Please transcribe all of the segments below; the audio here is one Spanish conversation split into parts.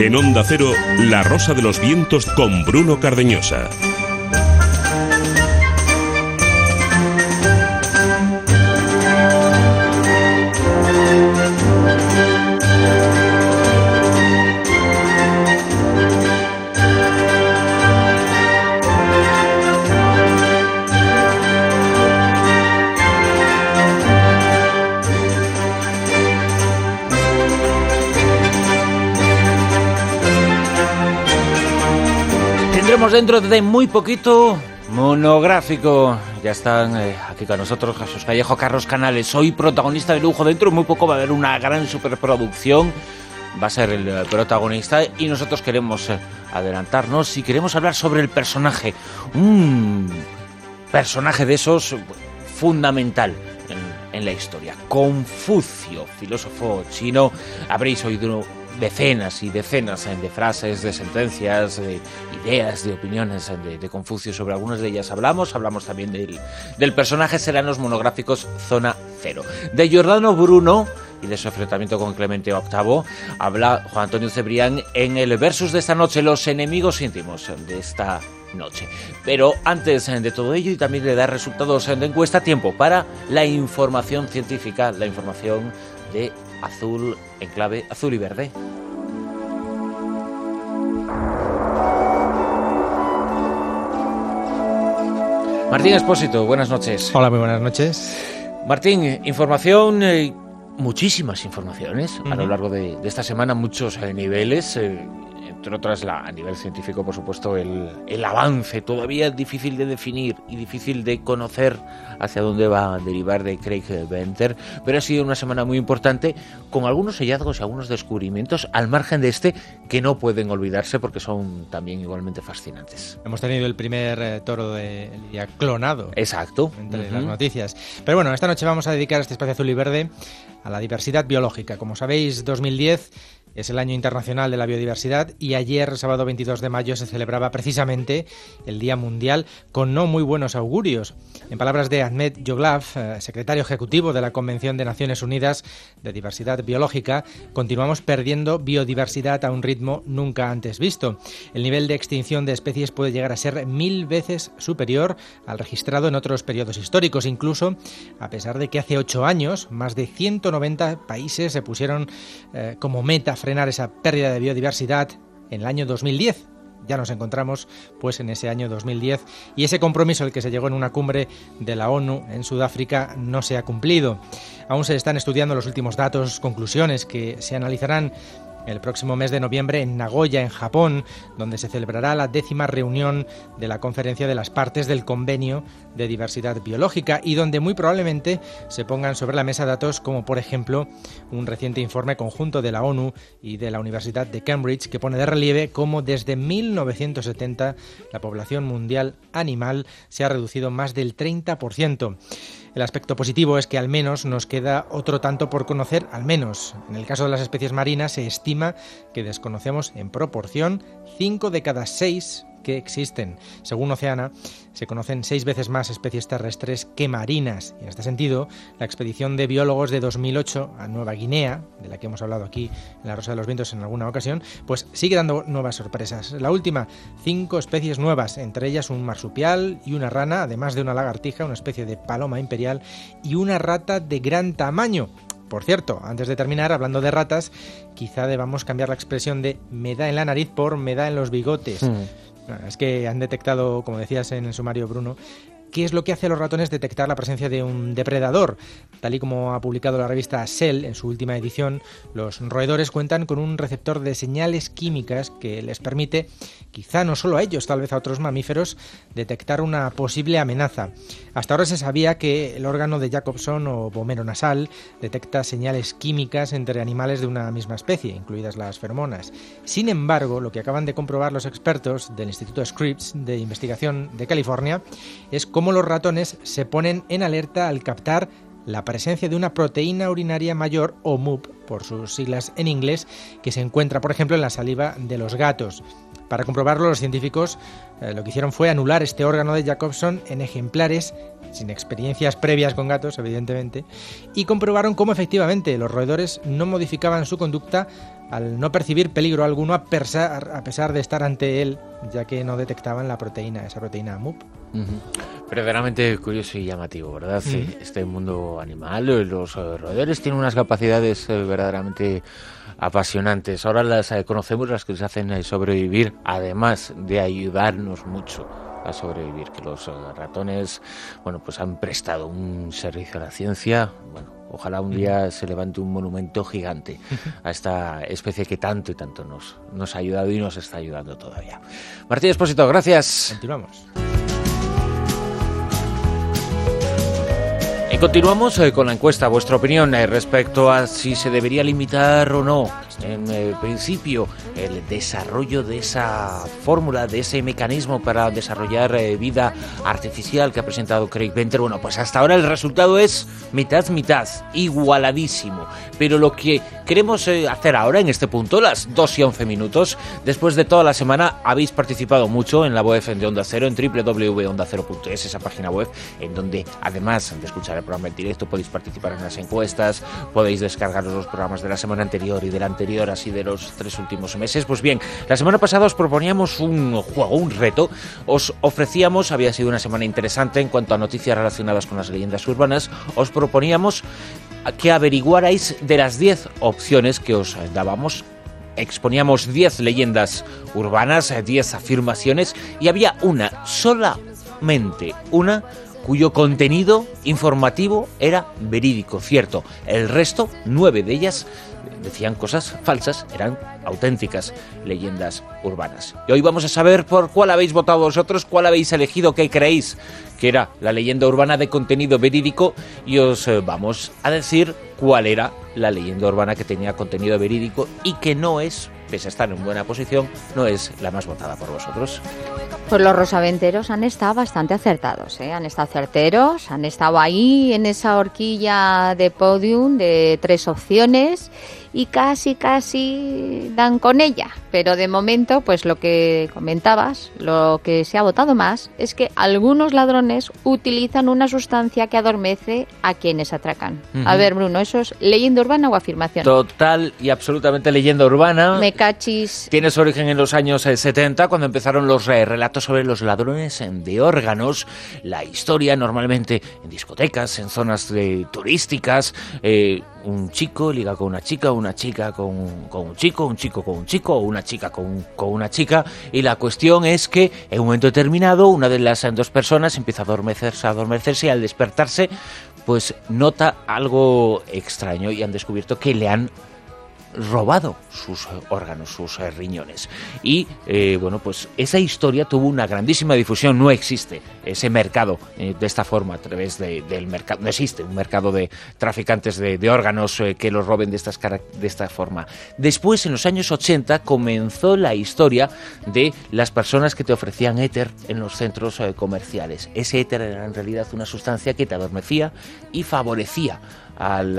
En Onda Cero, La Rosa de los Vientos con Bruno Cardeñosa. Dentro de muy poquito monográfico. Ya están eh, aquí con nosotros Jesús Callejo, Carlos Canales. Soy protagonista de lujo. Dentro de muy poco va a haber una gran superproducción. Va a ser el eh, protagonista y nosotros queremos eh, adelantarnos y queremos hablar sobre el personaje. Un personaje de esos fundamental en, la historia. Confucio, filósofo chino. Habréis oído decenas y decenas de frases, de sentencias, de ideas, de opiniones de, de Confucio. Sobre algunas de ellas hablamos. Hablamos también del, del personaje, serán los monográficos Zona Cero. De Giordano Bruno y de su enfrentamiento con Clemente VIII, habla Juan Antonio Cebrián en el versus de esta noche, los enemigos íntimos de esta noche. Pero antes de todo ello y también de dar resultados de encuesta, tiempo para la información científica, la información de azul en clave azul y verde. Martín Espósito, buenas noches. Hola, muy buenas noches. Martín, información, eh, muchísimas informaciones uh -huh. a lo largo de, de, esta semana, muchos eh, niveles. Eh, entre otras, la, a nivel científico, por supuesto, el, el, avance todavía difícil de definir y difícil de conocer hacia dónde va a derivar de Craig Venter, pero ha sido una semana muy importante con algunos hallazgos y algunos descubrimientos al margen de este que no pueden olvidarse porque son también igualmente fascinantes. Hemos tenido el primer eh, toro de ya clonado. Exacto. Entre uh -huh. las noticias. Pero bueno, esta noche vamos a dedicar este espacio azul y verde a la diversidad biológica. Como sabéis, 2010 es el Año Internacional de la Biodiversidad y ayer, sábado 22 de mayo, se celebraba precisamente el Día Mundial con no muy buenos augurios. En palabras de Ahmed Yoglav, secretario ejecutivo de la Convención de Naciones Unidas de Diversidad Biológica, continuamos perdiendo biodiversidad a un ritmo nunca antes visto. El nivel de extinción de especies puede llegar a ser mil veces superior al registrado en otros periodos históricos, incluso a pesar de que hace ocho años más de 190 países se pusieron eh, como meta frenar esa pérdida de biodiversidad en el año 2010. Ya nos encontramos pues en ese año 2010 y ese compromiso al que se llegó en una cumbre de la ONU en Sudáfrica no se ha cumplido. Aún se están estudiando los últimos datos, conclusiones que se analizarán el próximo mes de noviembre en Nagoya, en Japón, donde se celebrará la décima reunión de la Conferencia de las Partes del Convenio de Diversidad Biológica y donde muy probablemente se pongan sobre la mesa datos como, por ejemplo, un reciente informe conjunto de la ONU y de la Universidad de Cambridge que pone de relieve cómo desde 1970 la población mundial animal se ha reducido más del 30%. El aspecto positivo es que al menos nos queda otro tanto por conocer, al menos. En el caso de las especies marinas se estima que desconocemos en proporción 5 de cada 6 que existen. Según Oceana, se conocen seis veces más especies terrestres que marinas. Y en este sentido, la expedición de biólogos de 2008 a Nueva Guinea, de la que hemos hablado aquí en la Rosa de los Vientos en alguna ocasión, pues sigue dando nuevas sorpresas. La última, cinco especies nuevas, entre ellas un marsupial y una rana, además de una lagartija, una especie de paloma imperial y una rata de gran tamaño. Por cierto, antes de terminar, hablando de ratas, quizá debamos cambiar la expresión de me da en la nariz por me da en los bigotes. Mm. Es que han detectado, como decías en el sumario Bruno, qué es lo que hace a los ratones detectar la presencia de un depredador. Tal y como ha publicado la revista Cell en su última edición, los roedores cuentan con un receptor de señales químicas que les permite, quizá no solo a ellos, tal vez a otros mamíferos, detectar una posible amenaza. Hasta ahora se sabía que el órgano de Jacobson o bomero nasal detecta señales químicas entre animales de una misma especie, incluidas las feromonas. Sin embargo, lo que acaban de comprobar los expertos del Instituto Scripps de Investigación de California es cómo los ratones se ponen en alerta al captar la presencia de una proteína urinaria mayor o MUP, por sus siglas en inglés, que se encuentra, por ejemplo, en la saliva de los gatos. Para comprobarlo, los científicos eh, lo que hicieron fue anular este órgano de Jacobson en ejemplares sin experiencias previas con gatos, evidentemente, y comprobaron cómo efectivamente los roedores no modificaban su conducta al no percibir peligro alguno a pesar de estar ante él, ya que no detectaban la proteína, esa proteína MUP. Verdaderamente curioso y llamativo, ¿verdad? Sí, Este mundo animal, los eh, roedores tienen unas capacidades eh, verdaderamente apasionantes. Ahora las eh, conocemos, las que les hacen sobrevivir, además de ayudarnos mucho a sobrevivir, que los ratones, bueno, pues han prestado un servicio a la ciencia, bueno, Ojalá un día se levante un monumento gigante a esta especie que tanto y tanto nos, nos ha ayudado y nos está ayudando todavía. Martín Espósito, gracias. Continuamos. Continuamos eh, con la encuesta. Vuestra opinión eh, respecto a si se debería limitar o no en el principio el desarrollo de esa fórmula, de ese mecanismo para desarrollar eh, vida artificial que ha presentado Craig Venter. Bueno, pues hasta ahora el resultado es mitad, mitad, igualadísimo. Pero lo que queremos eh, hacer ahora en este punto, las 2 y 11 minutos, después de toda la semana habéis participado mucho en la web de Onda Cero, en www.ondacero.es, esa página web, en donde además de escuchar el programa en directo podéis participar en las encuestas, podéis descargar los programas de la semana anterior y de la anterior así de los tres últimos meses. Pues bien, la semana pasada os proponíamos un juego, un reto. Os ofrecíamos, había sido una semana interesante en cuanto a noticias relacionadas con las leyendas urbanas, os proponíamos que averiguarais de las 10 opciones que os dábamos exponíamos 10 leyendas urbanas, 10 afirmaciones y había una, solamente una, cuyo contenido informativo era verídico, cierto. El resto, nueve de ellas, decían cosas falsas, eran auténticas leyendas urbanas. Y hoy vamos a saber por cuál habéis votado vosotros, cuál habéis elegido, qué creéis que era la leyenda urbana de contenido verídico y os eh, vamos a decir cuál era la leyenda urbana que tenía contenido verídico y que no es, pese a estar en buena posición, no es la más votada por vosotros. Pues los rosaventeros han estado bastante acertados, ¿eh? han estado certeros, han estado ahí en esa horquilla de podium de tres opciones y casi, casi dan con ella. Pero de momento, pues lo que comentabas, lo que se ha votado más es que algunos ladrones utilizan una sustancia que adormece a quienes atracan. A ver, Bruno, ¿eso es leyenda urbana o afirmación? Total y absolutamente leyenda urbana. Me cachis. Tiene su origen en los años 70, eh, cuando empezaron los eh, relatos sobre los ladrones de órganos. La historia, normalmente en discotecas, en zonas turísticas. Eh, un chico liga con una chica, una chica con, un chico, un chico con un chico, o una chica con, una chica. Y la cuestión es que en un momento determinado una de las dos personas empieza a adormecerse, a adormecerse y al despertarse pues nota algo extraño y han descubierto que le han robado sus órganos, sus eh, riñones. Y eh, bueno, pues esa historia tuvo una grandísima difusión. No existe ese mercado eh, de esta forma a través del mercado. No existe un mercado de traficantes de, órganos que los roben de, de esta forma. Después, en los años 80, comenzó la historia de las personas que te ofrecían éter en los centros comerciales. Ese éter era en realidad una sustancia que te adormecía y favorecía al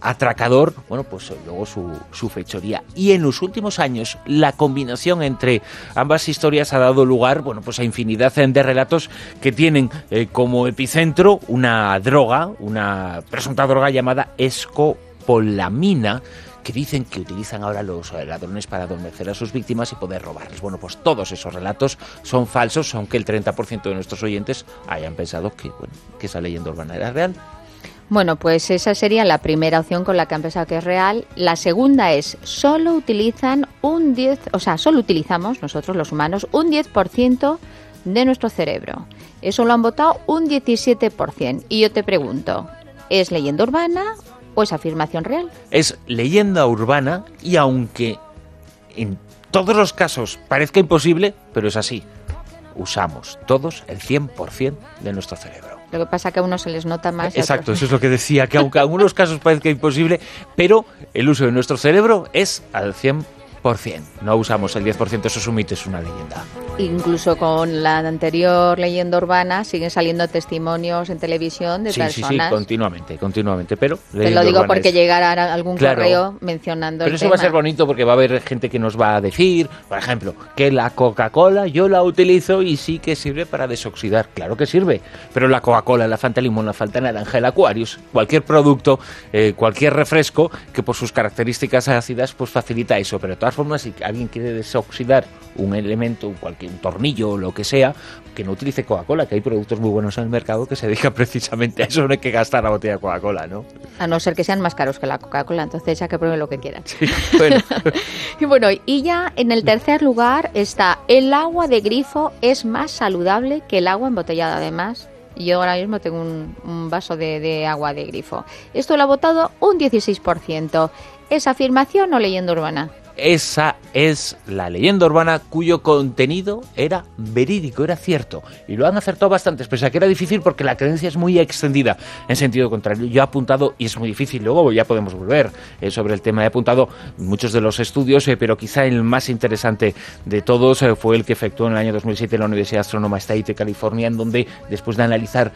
atracador, bueno, pues luego su, su, fechoría. Y en los últimos años, la combinación entre ambas historias ha dado lugar, bueno, pues a infinidad de relatos que tienen eh, como epicentro una droga, una presunta droga llamada escopolamina, que dicen que utilizan ahora los eh, ladrones para adormecer a sus víctimas y poder robarles. Bueno, pues todos esos relatos son falsos, aunque el 30% de nuestros oyentes hayan pensado que, bueno, que esa leyenda urbana era real. Bueno, pues esa sería la primera opción con la que han pensado que es real. La segunda es, solo utilizan un 10, o sea, solo utilizamos nosotros los humanos un 10% de nuestro cerebro. Eso lo han votado un 17%. Y yo te pregunto, ¿es leyenda urbana o es afirmación real? Es leyenda urbana y aunque en todos los casos parezca imposible, pero es así. Usamos todos el 100% de nuestro cerebro. Lo que pasa es que a unos se les nota más. Exacto, eso es lo que decía, que aunque en algunos casos parezca imposible, pero el uso de nuestro cerebro es al 100%. No usamos el 10%, eso es un mito, es una leyenda. incluso con la anterior leyenda urbana siguen saliendo testimonios en televisión de Sí, sí, personas. sí, continuamente, continuamente. Pero Te lo digo porque es- llegará algún Claro. correo mencionando Pero el eso va a ser bonito porque va a haber gente que nos va a decir, por ejemplo, que la Coca-Cola yo la utilizo y sí que sirve para desoxidar. Claro que sirve, pero la Coca-Cola, la Fanta Limón, la Fanta Naranja, el Aquarius, cualquier producto, eh, cualquier refresco que por sus características ácidas pues facilita eso. Pero todas formas, si alguien quiere desoxidar un elemento, cualquier un tornillo o lo que sea, que no utilice Coca-Cola, que hay productos muy buenos en el mercado que se dedican precisamente a eso, no hay que gastar la botella de Coca-Cola, ¿no? A no ser que sean más caros que la Coca-Cola, entonces ya que prueben lo que quieran. Bueno. Y bueno, y ya en el tercer lugar está el agua de grifo es más saludable que el agua embotellada. Además, yo ahora mismo tengo un, un vaso de, de agua de grifo. Esto lo ha votado un 16%. ¿Es afirmación o leyenda urbana? Esa es la leyenda urbana cuyo contenido era verídico, era cierto. Y lo han acertado bastantes, pese a que era difícil porque la creencia es muy extendida. En sentido contrario, yo he apuntado, y es muy difícil, luego ya podemos volver eh, sobre el tema, he apuntado muchos de los estudios, eh, pero quizá el más interesante de todos eh, fue el que efectuó en el año 2007 la Universidad Astronoma State de California, en donde después de analizar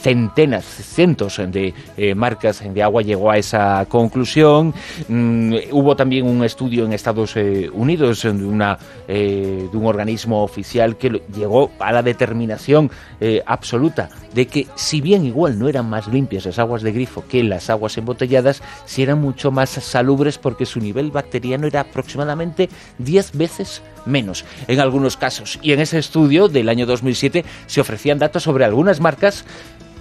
centenas, cientos de marcas de agua, llegó a esa conclusión. Mm, hubo también un estudio en Estados Unidos de, una, eh, de un organismo oficial que llegó a la determinación eh, absoluta de que si bien igual no eran más limpias las aguas de grifo que las aguas embotelladas, sí eran mucho más salubres porque su nivel bacteriano era aproximadamente 10 veces menos en algunos casos. Y en ese estudio del año 2007 se ofrecían datos sobre algunas marcas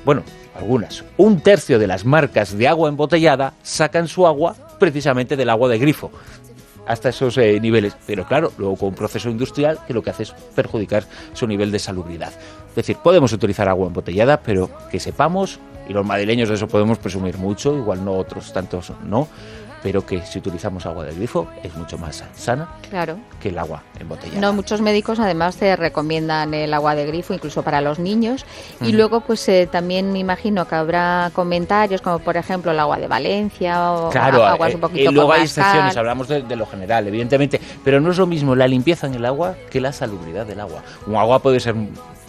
bueno, algunas. Un tercio de las marcas de agua embotellada sacan su agua precisamente del agua de grifo. Hasta esos eh, niveles. Pero claro, luego con un proceso industrial que lo que hace es perjudicar su nivel de salubridad. Es decir, podemos utilizar agua embotellada, pero que sepamos, y los madrileños de eso podemos presumir mucho, igual no otros tantos no, pero que si utilizamos agua de grifo es mucho más sana Claro. que el agua embotellada. No, muchos médicos además te recomiendan el agua de grifo, incluso para los niños. Y luego, pues eh, también me imagino que habrá comentarios como, por ejemplo, el agua de Valencia o Claro, aguas eh, un poquito y luego hay más excepciones, hablamos de, de lo general, evidentemente, pero no es lo mismo la limpieza en el agua que la salubridad del agua. Un agua puede ser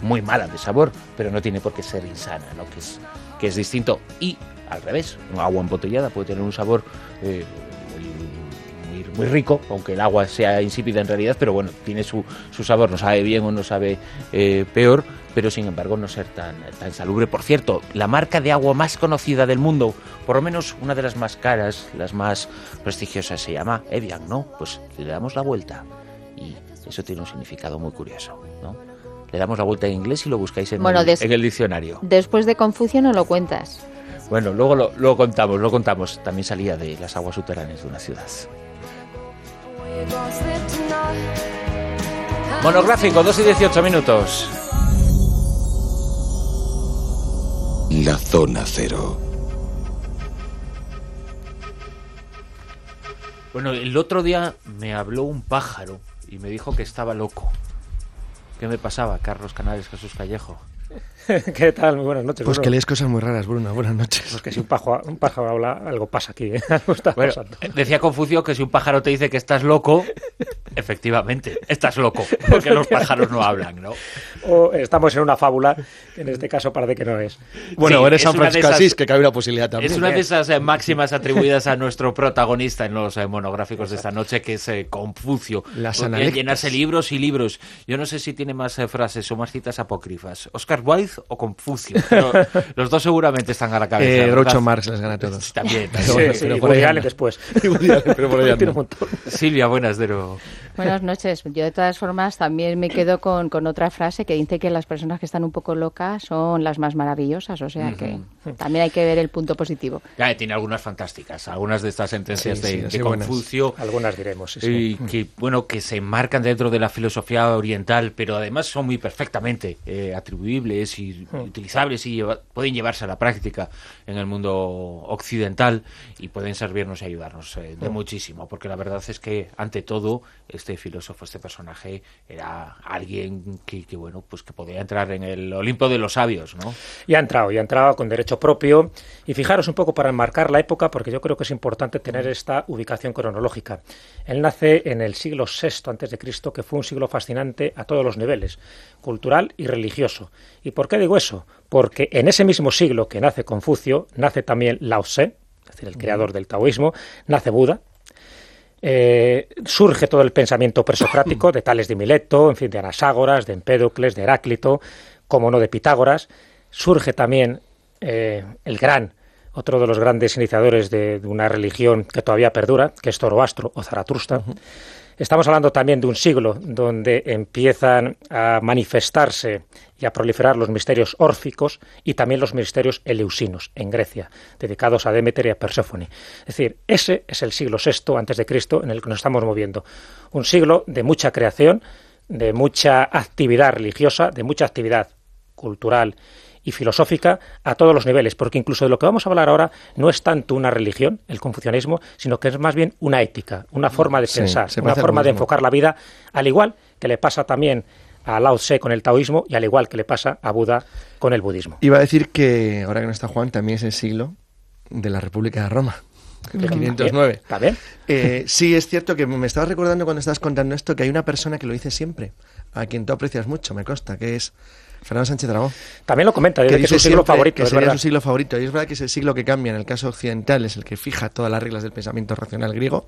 muy mala de sabor, pero no tiene por qué ser insana, ¿no? que, es, que es distinto. Y al revés, un agua embotellada puede tener un sabor eh, muy, muy- muy rico, aunque el agua sea insípida en realidad, pero bueno, tiene su, su sabor, no sabe bien o no sabe eh, peor, pero sin embargo no ser tan, tan salubre. Por cierto, la marca de agua más conocida del mundo, por lo menos una de las más caras, las más prestigiosas, se llama Evian, ¿no? Pues le damos la vuelta y eso tiene un significado muy curioso, ¿no? Le damos la vuelta en inglés y lo buscáis en, Bueno, el, en el diccionario. Después de Confucio no lo cuentas. Bueno, luego lo, lo contamos, lo contamos. También salía de las aguas subterráneas de una ciudad. Monográfico, 2 y 18 minutos. La zona cero. Bueno, el otro día me habló un pájaro y me dijo que estaba loco. ¿Qué me pasaba, Carlos Canales, Jesús Callejo? ¿Qué tal? Muy buenas noches. Pues Bruno. que lees cosas muy raras, Bruno. Buenas noches. Pues que si un pájaro, un pájaro habla, algo pasa aquí. ¿eh? Algo está Bueno, pasando. decía Confucio que si un pájaro te dice que estás loco, efectivamente, estás loco, porque los pájaros no hablan, ¿no? O estamos en una fábula, que en este caso parece que no es. Bueno, Sí, eres es San de Francisco esas- Asís, que cabe una posibilidad también. Es una de esas eh, máximas atribuidas a nuestro protagonista en los eh, monográficos de esta noche, que es eh, Confucio. Las llenarse libros y libros. Yo no sé si tiene más eh, frases o más citas apócrifas. ¿Oscar Wilde o Confucio? Pero los dos seguramente están a la cabeza. Eh. Groucho Marx les gana a Sí, todos. También. Pero Sí, bueno, sí, pero por ahí después. pero por ahí. Silvia, buenas, Dero. Buenas noches. Yo de todas formas también me quedo con, con otra frase que dice que las personas que están un poco locas son las más maravillosas. O sea que también hay que ver el punto positivo. Tiene algunas fantásticas, algunas de estas sentencias Sí, sí, de, buenas. Confucio. Algunas diremos. sí, sí. y que bueno que se enmarcan dentro de la filosofía oriental pero además son muy perfectamente eh, atribuibles y utilizables y lleva- pueden llevarse a la práctica en el mundo occidental y pueden servirnos y ayudarnos eh, de muchísimo porque la verdad es que ante todo es este filósofo, este personaje, era alguien que, que, bueno, pues que podía entrar en el Olimpo de los sabios, ¿no? Y ha entrado, y ha entrado con derecho propio. Y fijaros un poco para enmarcar la época, porque yo creo que es importante tener esta ubicación cronológica. Él nace en el siglo VI antes de Cristo, que fue un siglo fascinante a todos los niveles, cultural y religioso. ¿Y por qué digo eso? Porque en ese mismo siglo que nace Confucio, nace también Lao Tse, es decir, el creador del taoísmo, nace Buda, eh, surge todo el pensamiento presocrático de Tales de Mileto, en fin, de Anaságoras, de Empédocles, de Heráclito, como no de Pitágoras. Surge también eh, el gran, otro de los grandes iniciadores de, de, una religión que todavía perdura, que es Zoroastro o Zaratustra. Uh -huh. Estamos hablando también de un siglo donde empiezan a manifestarse y a proliferar los misterios órficos y también los misterios eleusinos en Grecia, dedicados a Demeter y a Perséfone. Es decir, ese es el siglo VI antes de Cristo en el que nos estamos moviendo. Un siglo de mucha creación, de mucha actividad religiosa, de mucha actividad cultural y filosófica a todos los niveles, porque incluso de lo que vamos a hablar ahora no es tanto una religión, el confucianismo, sino que es más bien una ética, una forma de pensar, sí, una forma de enfocar la vida, al igual que le pasa también a Lao Tse con el taoísmo y al igual que le pasa a Buda con el budismo. Iba a decir que, ahora que no está Juan, también es el siglo de la República de Roma. El 509. ¿También? Eh, sí, es cierto que me estabas recordando cuando estabas contando esto que hay una persona que lo dice siempre, a quien tú aprecias mucho, me consta, que es Fernando Sánchez Dragón. También lo comenta, dice que, que es su siglo favorito. Que sería su siglo favorito. Y es verdad que es el siglo que cambia en el caso occidental, es el que fija todas las reglas del pensamiento racional griego,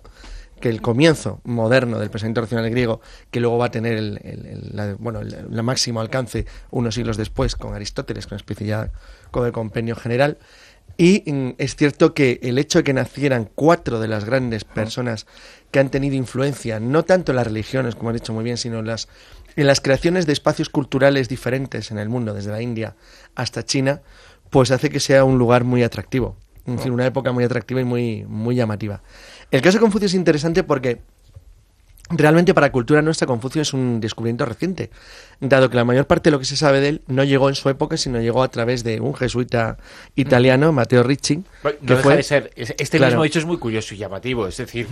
que el comienzo moderno del pensamiento racional griego, que luego va a tener el, el, el la, bueno, el, el, máximo alcance unos siglos después con Aristóteles, con una especie ya con el compendio general. Y mm, es cierto que el hecho de que nacieran cuatro de las grandes personas que han tenido influencia, no tanto en las religiones, como has dicho muy bien, sino en las en las creaciones de espacios culturales diferentes en el mundo, desde la India hasta China, pues hace que sea un lugar muy atractivo. Es decir, una época muy atractiva y muy, muy llamativa. El caso de Confucio es interesante porque realmente para la cultura nuestra Confucio es un descubrimiento reciente, dado que la mayor parte de lo que se sabe de él no llegó en su época, sino llegó a través de un jesuita italiano, Matteo Ricci. No que deja fue, de ser. Este claro. mismo hecho es muy curioso y llamativo. Es decir,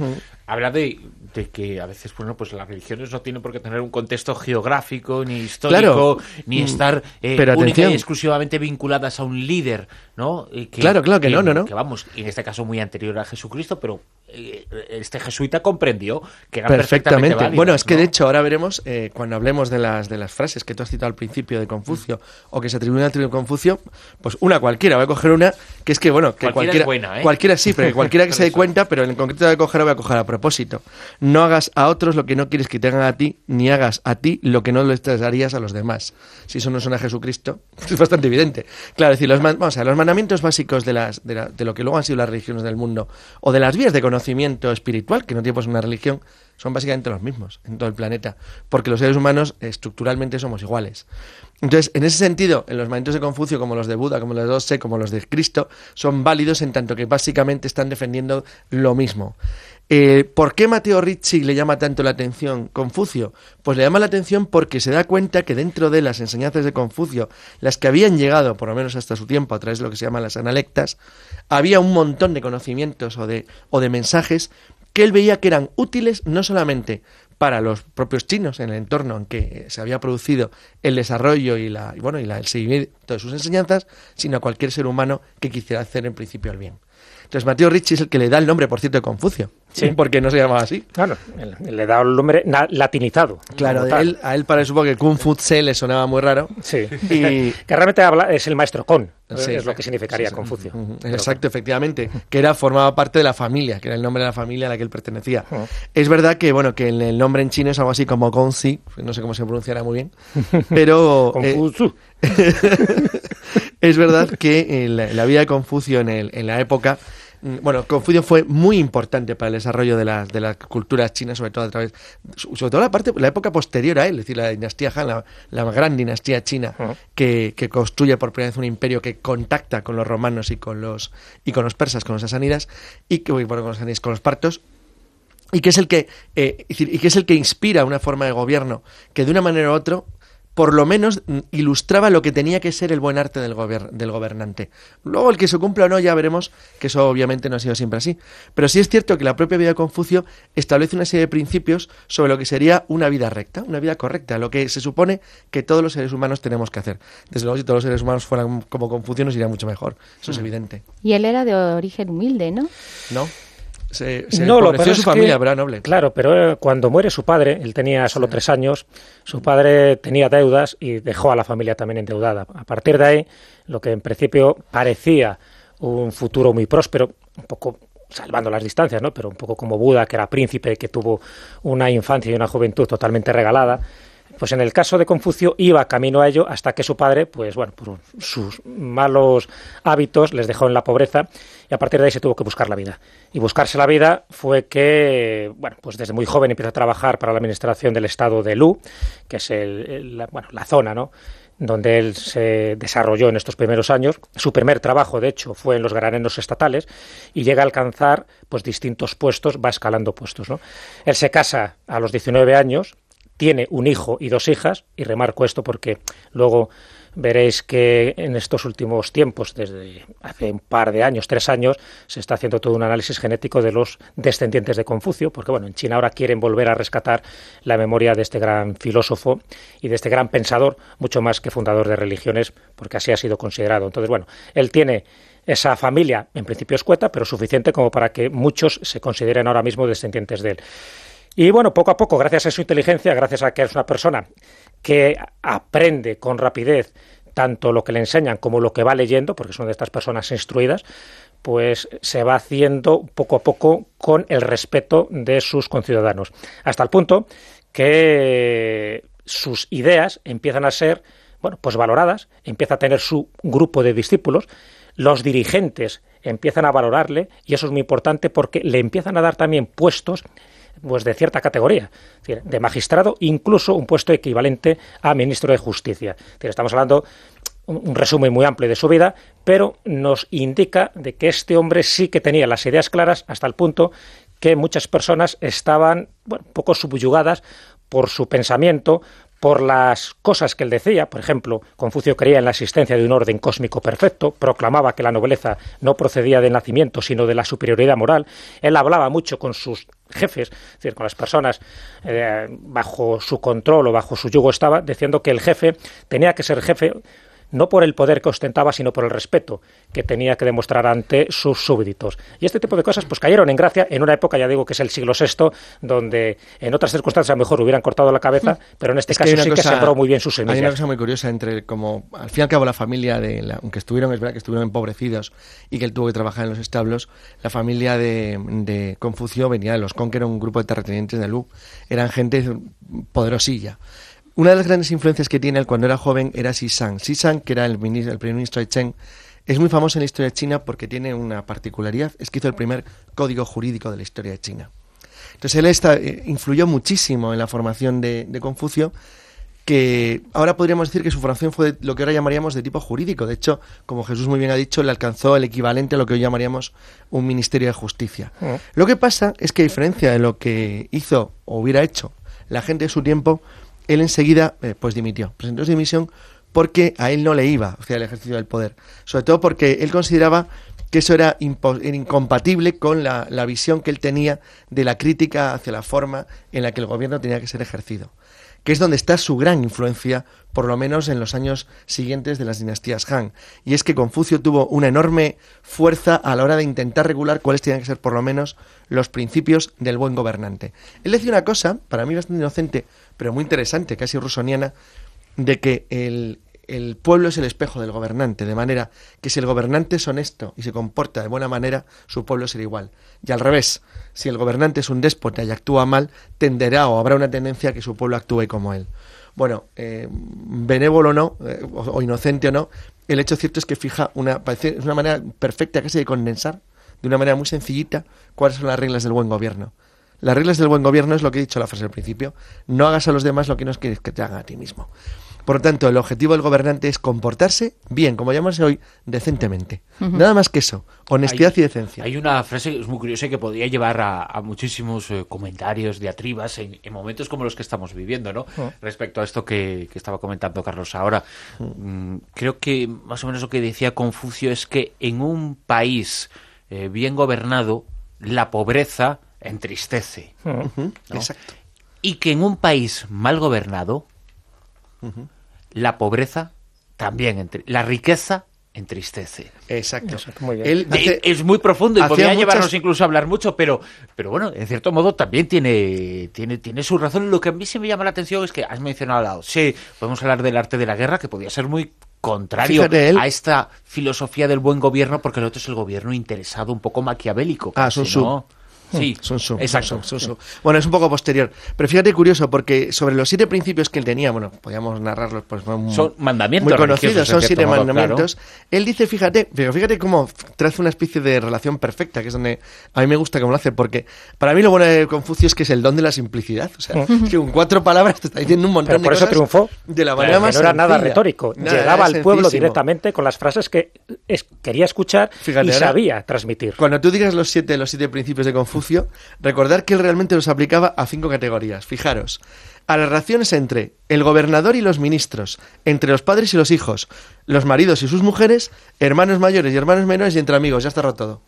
habla de, de que a veces, bueno, pues las religiones no tienen por qué tener un contexto geográfico, ni histórico, Claro. ni Mm. estar eh, Pero única atención. y exclusivamente vinculadas a un líder, ¿no? Eh, Claro, claro que no, no, no. Que vamos, en este caso muy anterior a Jesucristo, pero este jesuita comprendió que eran Perfectamente. perfectamente válidas, bueno, es que ¿no? de hecho ahora veremos, eh, cuando hablemos de las, de las frases que tú has citado al principio de Confucio o que se atribuyen al tribuno Confucio, pues una cualquiera, voy a coger una que es que, bueno, que Cualquiera cualquiera, es buena, ¿eh? cualquiera sí, pero que cualquiera que se dé cuenta, pero en concreto voy a coger, voy a coger a propósito. No hagas a otros lo que no quieres que te hagan a ti, ni hagas a ti lo que no les harías a los demás. Si eso no suena a Jesucristo, es bastante evidente. Claro, es decir, los, man- vamos a ver, los mandamientos básicos de, las, de, la- de lo que luego han sido las religiones del mundo, o de las vías de conocimiento espiritual, que no tiene pues una religión, son básicamente los mismos en todo el planeta, porque los seres humanos estructuralmente somos iguales. Entonces, en ese sentido, en los mandamientos de Confucio, como los de Buda, como los de Dose, como los de Cristo, son válidos en tanto que básicamente están defendiendo lo mismo. Eh, ¿Por qué Mateo Ricci le llama tanto la atención Confucio? Pues le llama la atención porque se da cuenta que dentro de las enseñanzas de Confucio, las que habían llegado, por lo menos hasta su tiempo, a través de lo que se llaman las analectas, había un montón de conocimientos o de, o de mensajes que él veía que eran útiles no solamente para los propios chinos en el entorno en que eh, se había producido el desarrollo y la y bueno y la, el seguimiento de sus enseñanzas, sino a cualquier ser humano que quisiera hacer en principio el bien. Entonces Mateo Ricci es el que le da el nombre, por cierto, de Confucio, Sí. porque no se llamaba así. Claro, le da el nombre latinizado. Claro, él, a él para supongo que Kung Fu Tse le sonaba muy raro. Sí. Y- que realmente habla, es el maestro Con, Sí. es lo que significaría Sí. Confucio. Exacto, efectivamente, que era formaba parte de la familia, que era el nombre de la familia a la que él pertenecía. Es verdad que bueno que el, nombre en chino es algo así como Gongzi, no sé cómo se pronunciará muy bien, pero eh, Confucio. es verdad que eh, la, la vida de Confucio en, el- en la época, bueno, Confucio fue muy importante para el desarrollo de las, de las culturas chinas, sobre todo a través, sobre todo la parte, la época posterior a él, es decir, la dinastía Han, la, la gran dinastía china, que, que construye por primera vez un imperio que contacta con los romanos y con los y con los persas, con los sasánidas y que bueno, con los sasánidas, con los partos y que es el que eh, y que es el que inspira una forma de gobierno que de una manera u otra por lo menos mm, ilustraba lo que tenía que ser el buen arte del, gober- del gobernante. Luego el que se cumpla o no, ya veremos que eso obviamente no ha sido siempre así. Pero sí es cierto que la propia vida de Confucio establece una serie de principios sobre lo que sería una vida recta, una vida correcta, lo que se supone que todos los seres humanos tenemos que hacer. Desde luego, si todos los seres humanos fueran como Confucio, nos iría mucho mejor. Eso es evidente. Y él era de origen humilde, ¿no? ¿No? Se, se No, lo su que- familia, noble. Claro, pero eh, cuando muere su padre, él tenía solo tres años, su padre tenía deudas y dejó a la familia también endeudada. A partir de ahí, lo que en principio parecía un futuro muy próspero, un poco salvando las distancias, ¿no? Pero un poco como Buda, que era príncipe, que tuvo una infancia y una juventud totalmente regalada. Pues en el caso de Confucio iba camino a ello hasta que su padre, pues bueno, por sus malos hábitos les dejó en la pobreza y a partir de ahí se tuvo que buscar la vida. Y buscarse la vida fue que, bueno, pues desde muy joven empieza a trabajar para la administración del estado de Lu, que es el- la, bueno, la zona, ¿no? donde él se desarrolló en estos primeros años. Su primer trabajo, de hecho, fue en los graneros estatales y llega a alcanzar pues distintos puestos, va escalando puestos. ¿no? Él se casa a los 19 años, tiene un hijo y dos hijas, y remarco esto porque luego veréis que en estos últimos tiempos, desde hace un par de años, tres años, se está haciendo todo un análisis genético de los descendientes de Confucio, porque bueno, en China ahora quieren volver a rescatar la memoria de este gran filósofo y de este gran pensador, mucho más que fundador de religiones, porque así ha sido considerado. Entonces, bueno, él tiene esa familia, en principio escueta, pero suficiente como para que muchos se consideren ahora mismo descendientes de él. Y bueno, poco a poco, gracias a su inteligencia, gracias a que es una persona que aprende con rapidez tanto lo que le enseñan como lo que va leyendo, porque son de estas personas instruidas, pues se va haciendo poco a poco con el respeto de sus conciudadanos. Hasta el punto que sus ideas empiezan a ser, bueno, pues valoradas, empieza a tener su grupo de discípulos, los dirigentes empiezan a valorarle y eso es muy importante porque le empiezan a dar también puestos pues de cierta categoría, de magistrado, incluso un puesto equivalente a ministro de Justicia. Estamos hablando un resumen muy amplio de su vida, pero nos indica de que este hombre sí que tenía las ideas claras hasta el punto que muchas personas estaban bueno, un poco subyugadas por su pensamiento, por las cosas que él decía. Por ejemplo, Confucio creía en la existencia de un orden cósmico perfecto, proclamaba que la nobleza no procedía del nacimiento, sino de la superioridad moral. Él hablaba mucho con sus jefes, es decir, con las personas eh, bajo su control o bajo su yugo estaba, diciendo que el jefe tenía que ser jefe no por el poder que ostentaba, sino por el respeto que tenía que demostrar ante sus súbditos. Y este tipo de cosas pues cayeron en gracia en una época, ya digo que es el siglo VI, donde en otras circunstancias a lo mejor hubieran cortado la cabeza, pero en este Es que caso una sí que cosa- sembró muy bien sus Hay una semillas. cosa muy curiosa entre como al fin y al cabo la familia de la- aunque estuvieron es verdad que estuvieron empobrecidos y que él tuvo que trabajar en los establos, la familia de, de Confucio venía de los Con, que era un grupo de terratenientes de Lu, eran gente poderosilla. Una de las grandes influencias que tiene él cuando era joven era Xishan. Xishan, que era el, minis- el primer ministro de Chen, es muy famoso en la historia de China porque tiene una particularidad, es que hizo el primer código jurídico de la historia de China. Entonces él está, eh, influyó muchísimo en la formación de, de Confucio, que ahora podríamos decir que su formación fue de lo que ahora llamaríamos de tipo jurídico. De hecho, como Jesús muy bien ha dicho, le alcanzó el equivalente a lo que hoy llamaríamos un ministerio de justicia. Mm. Lo que pasa es que a diferencia de lo que hizo o hubiera hecho la gente de su tiempo, él enseguida eh, pues dimitió, presentó su dimisión porque a él no le iba hacia el ejercicio del poder. Sobre todo porque él consideraba que eso era, era incompatible con la, la visión que él tenía de la crítica hacia la forma en la que el gobierno tenía que ser ejercido, que es donde está su gran influencia, por lo menos en los años siguientes de las dinastías Han. Y es que Confucio tuvo una enorme fuerza a la hora de intentar regular cuáles tenían que ser por lo menos los principios del buen gobernante. Él decía una cosa, para mí bastante inocente, pero muy interesante, casi rusoniana, de que el, el pueblo es el espejo del gobernante, de manera que si el gobernante es honesto y se comporta de buena manera, su pueblo será igual. Y al revés, si el gobernante es un déspota y actúa mal, tenderá o habrá una tendencia a que su pueblo actúe como él. Bueno, eh, benévolo o no, eh, o, o inocente o no, el hecho cierto es que fija una, parece, una manera perfecta casi de condensar, de una manera muy sencillita, cuáles son las reglas del buen gobierno. Las reglas del buen gobierno es lo que he dicho en la frase al principio. No hagas a los demás lo que no quieres que te hagan a ti mismo. Por lo tanto, el objetivo del gobernante es comportarse bien, como llamamos hoy, decentemente. Nada más que eso, honestidad Hay- y decencia. Hay una frase que es muy curiosa y que podría llevar a, a muchísimos eh, comentarios, diatribas en, en momentos como los que estamos viviendo, ¿no? Respecto a esto que, que estaba comentando Carlos ahora. Mm, creo que más o menos lo que decía Confucio es que en un país eh, bien gobernado, la pobreza entristece. Exacto. Y que en un país mal gobernado, la pobreza también, entre, la riqueza entristece. Exacto. muy bien. Él hace- es muy profundo y podría muchas- llevarnos incluso a hablar mucho, pero, pero bueno, en cierto modo también tiene, tiene, tiene su razón. Lo que a mí sí me llama la atención es que has mencionado al lado. Sí, podemos hablar del arte de la guerra, que podría ser muy contrario Fíjate, a esta filosofía del buen gobierno, porque el otro es el gobierno interesado, un poco maquiavélico. Ah, Sun Tzu. ¿no? Sí, Sun Tzu, exacto. Sun Tzu. Bueno, es un poco posterior. Pero fíjate curioso, porque sobre los siete principios que él tenía, bueno, podíamos narrarlos, pues son Son mandamientos muy conocidos, son siete modo, mandamientos. Él dice, fíjate, pero fíjate cómo traza una especie de relación perfecta, que es donde a mí me gusta cómo lo hace, porque para mí lo bueno de Confucio es que es el don de la simplicidad. O sea, que con cuatro palabras te está diciendo un montón Pero de por eso cosas triunfó. de la Claro, manera más no era nada sencilla. retórico. Nada, Llegaba al pueblo directamente con las frases que es- quería escuchar Fíjate, y ahora- sabía transmitir. Cuando tú digas los siete, los siete principios de Confucio, recordar que él realmente los aplicaba a cinco categorías. Fijaros, a las relaciones entre el gobernador y los ministros, entre los padres y los hijos, los maridos y sus mujeres, hermanos mayores y hermanos menores y entre amigos. Ya está roto todo.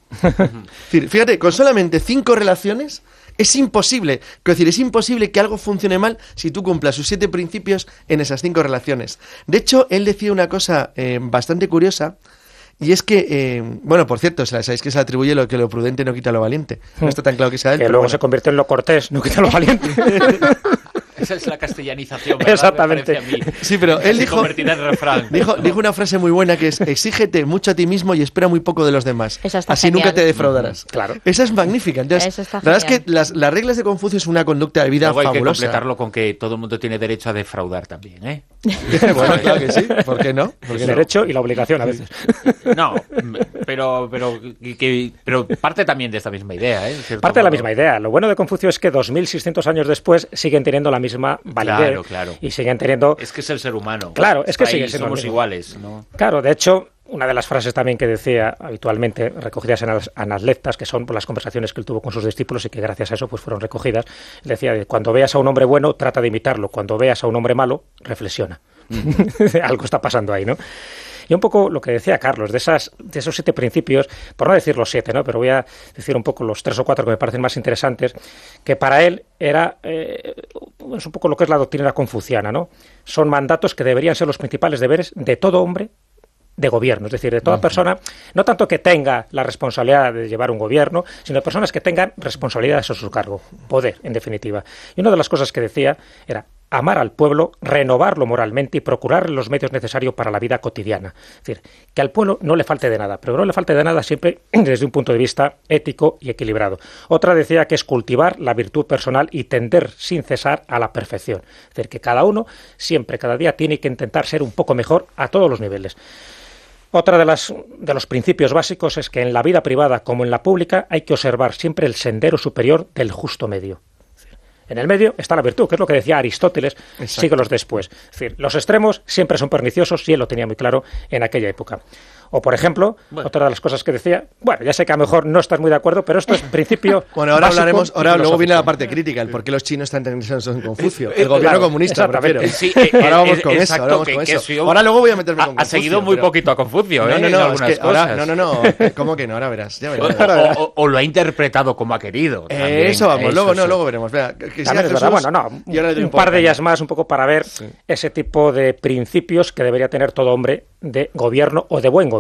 Fíjate, con solamente cinco relaciones es imposible, decir, es imposible que algo funcione mal si tú cumplas sus siete principios en esas cinco relaciones. De hecho, él decía una cosa eh, bastante curiosa. Y es que, eh, bueno, por cierto, sa- sabéis que se atribuye lo que lo prudente no quita lo valiente. No está tan claro que sea él. Que luego bueno. se convirtió en lo cortés, no quita lo valiente. Esa es la castellanización. ¿verdad? Exactamente. Me parece a mí. Sí, pero él dijo, convertirá en refrán. dijo, dijo una frase muy buena que es exígete mucho a ti mismo y espera muy poco de los demás. Esa está Así genial. nunca te defraudarás. Claro. Esa es magnífica. Entonces, Eso está la verdad es que las, las reglas de Confucio es una conducta de vida Luego hay que fabulosa. completarlo con que todo el mundo tiene derecho a defraudar también, ¿eh? bueno, claro que sí. ¿Por qué no? ¿Por qué El no? derecho y la obligación a veces. No, pero, pero, que- pero parte también de esta misma idea, ¿eh? Parte de la modo. misma idea. Lo bueno de Confucio es que 2.600 años después siguen teniendo la misma validez. Claro, claro. Y siguen teniendo... Es que es el ser humano. Claro, es que sigue siendo somos iguales, ¿no? Claro, de hecho, una de las frases también que decía habitualmente, recogidas en las analectas, que son las conversaciones que él tuvo con sus discípulos y que gracias a eso pues fueron recogidas, él decía, de, cuando veas a un hombre bueno, trata de imitarlo, cuando veas a un hombre malo, reflexiona. Algo está pasando ahí, ¿no? Y un poco lo que decía Carlos, de, esas, de esos siete principios, por no decir los siete, ¿no? pero voy a decir un poco los tres o cuatro que me parecen más interesantes, que para él era eh, es un poco lo que es la doctrina confuciana, ¿no? Son mandatos que deberían ser los principales deberes de todo hombre de gobierno, es decir, de toda persona, no tanto que tenga la responsabilidad de llevar un gobierno, sino de personas que tengan responsabilidades a su cargo, poder, en definitiva. Y una de las cosas que decía era amar al pueblo, renovarlo moralmente y procurarle los medios necesarios para la vida cotidiana. Es decir, que al pueblo no le falte de nada, pero no le falte de nada siempre desde un punto de vista ético y equilibrado. Otra decía que es cultivar la virtud personal y tender sin cesar a la perfección. Es decir, que cada uno siempre, cada día, tiene que intentar ser un poco mejor a todos los niveles. Otra de, las, de los principios básicos es que en la vida privada como en la pública hay que observar siempre el sendero superior del justo medio. En el medio está la virtud, que es lo que decía Aristóteles siglos después. Es decir, los extremos siempre son perniciosos y él lo tenía muy claro en aquella época. O, por ejemplo, otra de las cosas que decía, bueno, ya sé que a lo mejor no estás muy de acuerdo, pero esto es principio. Bueno, ahora hablaremos, ahora luego viene la parte crítica, el por qué los chinos están interesados en Confucio. Eh, El gobierno claro, comunista, me refiero. exactamente. Sí, eh, ahora eh, vamos eh, con eso, exacto, ahora vamos que- con que eso. Ahora luego voy a meterme Ha, con ha Confucio. seguido muy pero- poquito a Confucio, No, ¿eh? no, En no, es algunas que ahora, cosas. no, no, no, ¿cómo que no? Ahora verás, ya O, verás. o- o- o lo ha interpretado como ha querido. Eh, eso vamos, luego no, sí. luego veremos. Verdad. Jesús, Bueno, no, un par de ellas más, un poco para ver ese tipo de principios que debería tener todo hombre de gobierno o de buen gobierno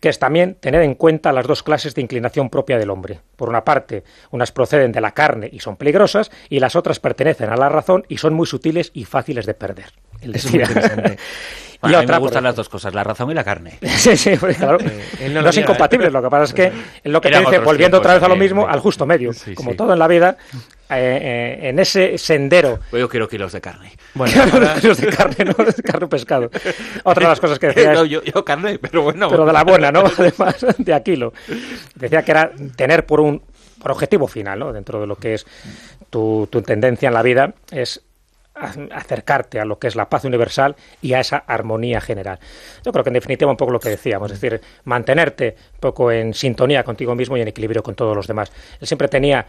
que es también tener en cuenta las dos clases de inclinación propia del hombre. Por una parte, unas proceden de la carne y son peligrosas, y las otras pertenecen a la razón y son muy sutiles y fáciles de perder. Eso es muy y a mí otra, me gustan las dos cosas, la razón y la carne. Sí, sí, porque claro, no no, es incompatible. Lo que pasa es que es lo que te dice, volviendo otra vez a lo mismo, ¿eh? al justo medio. Sí, Como sí. todo en la vida, eh, eh, en ese sendero Pues Yo quiero kilos de carne. Bueno, Claro, ahora- los de carne, ¿no? De carne o pescado. Otra de las cosas que decía No, yo, yo carne, pero bueno. pero de la buena, ¿no? Además, de Aquilo. Decía que era tener por un por objetivo final, ¿no? dentro de lo que es tu, tu tendencia en la vida, es acercarte a lo que es la paz universal y a esa armonía general. Yo creo que en definitiva un poco lo que decíamos, es decir, mantenerte un poco en sintonía contigo mismo y en equilibrio con todos los demás. Él siempre tenía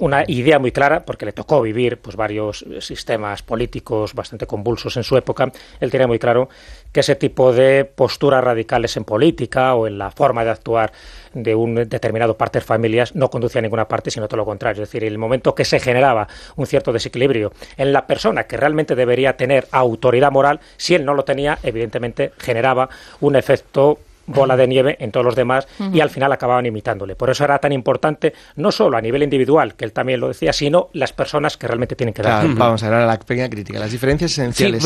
una idea muy clara, porque le tocó vivir pues, varios sistemas políticos bastante convulsos en su época, él tenía muy claro que ese tipo de posturas radicales en política o en la forma de actuar de un determinado parte de familias no conducía a ninguna parte, sino todo lo contrario. Es decir, el momento que se generaba un cierto desequilibrio en la persona que realmente debería tener autoridad moral, si él no lo tenía, evidentemente generaba un efecto bola de nieve en todos los demás y al final acababan imitándole. Por eso era tan importante, no solo a nivel individual, que él también lo decía, sino las personas que realmente tienen que dar. Vamos a ver a la pequeña crítica. Las diferencias esenciales.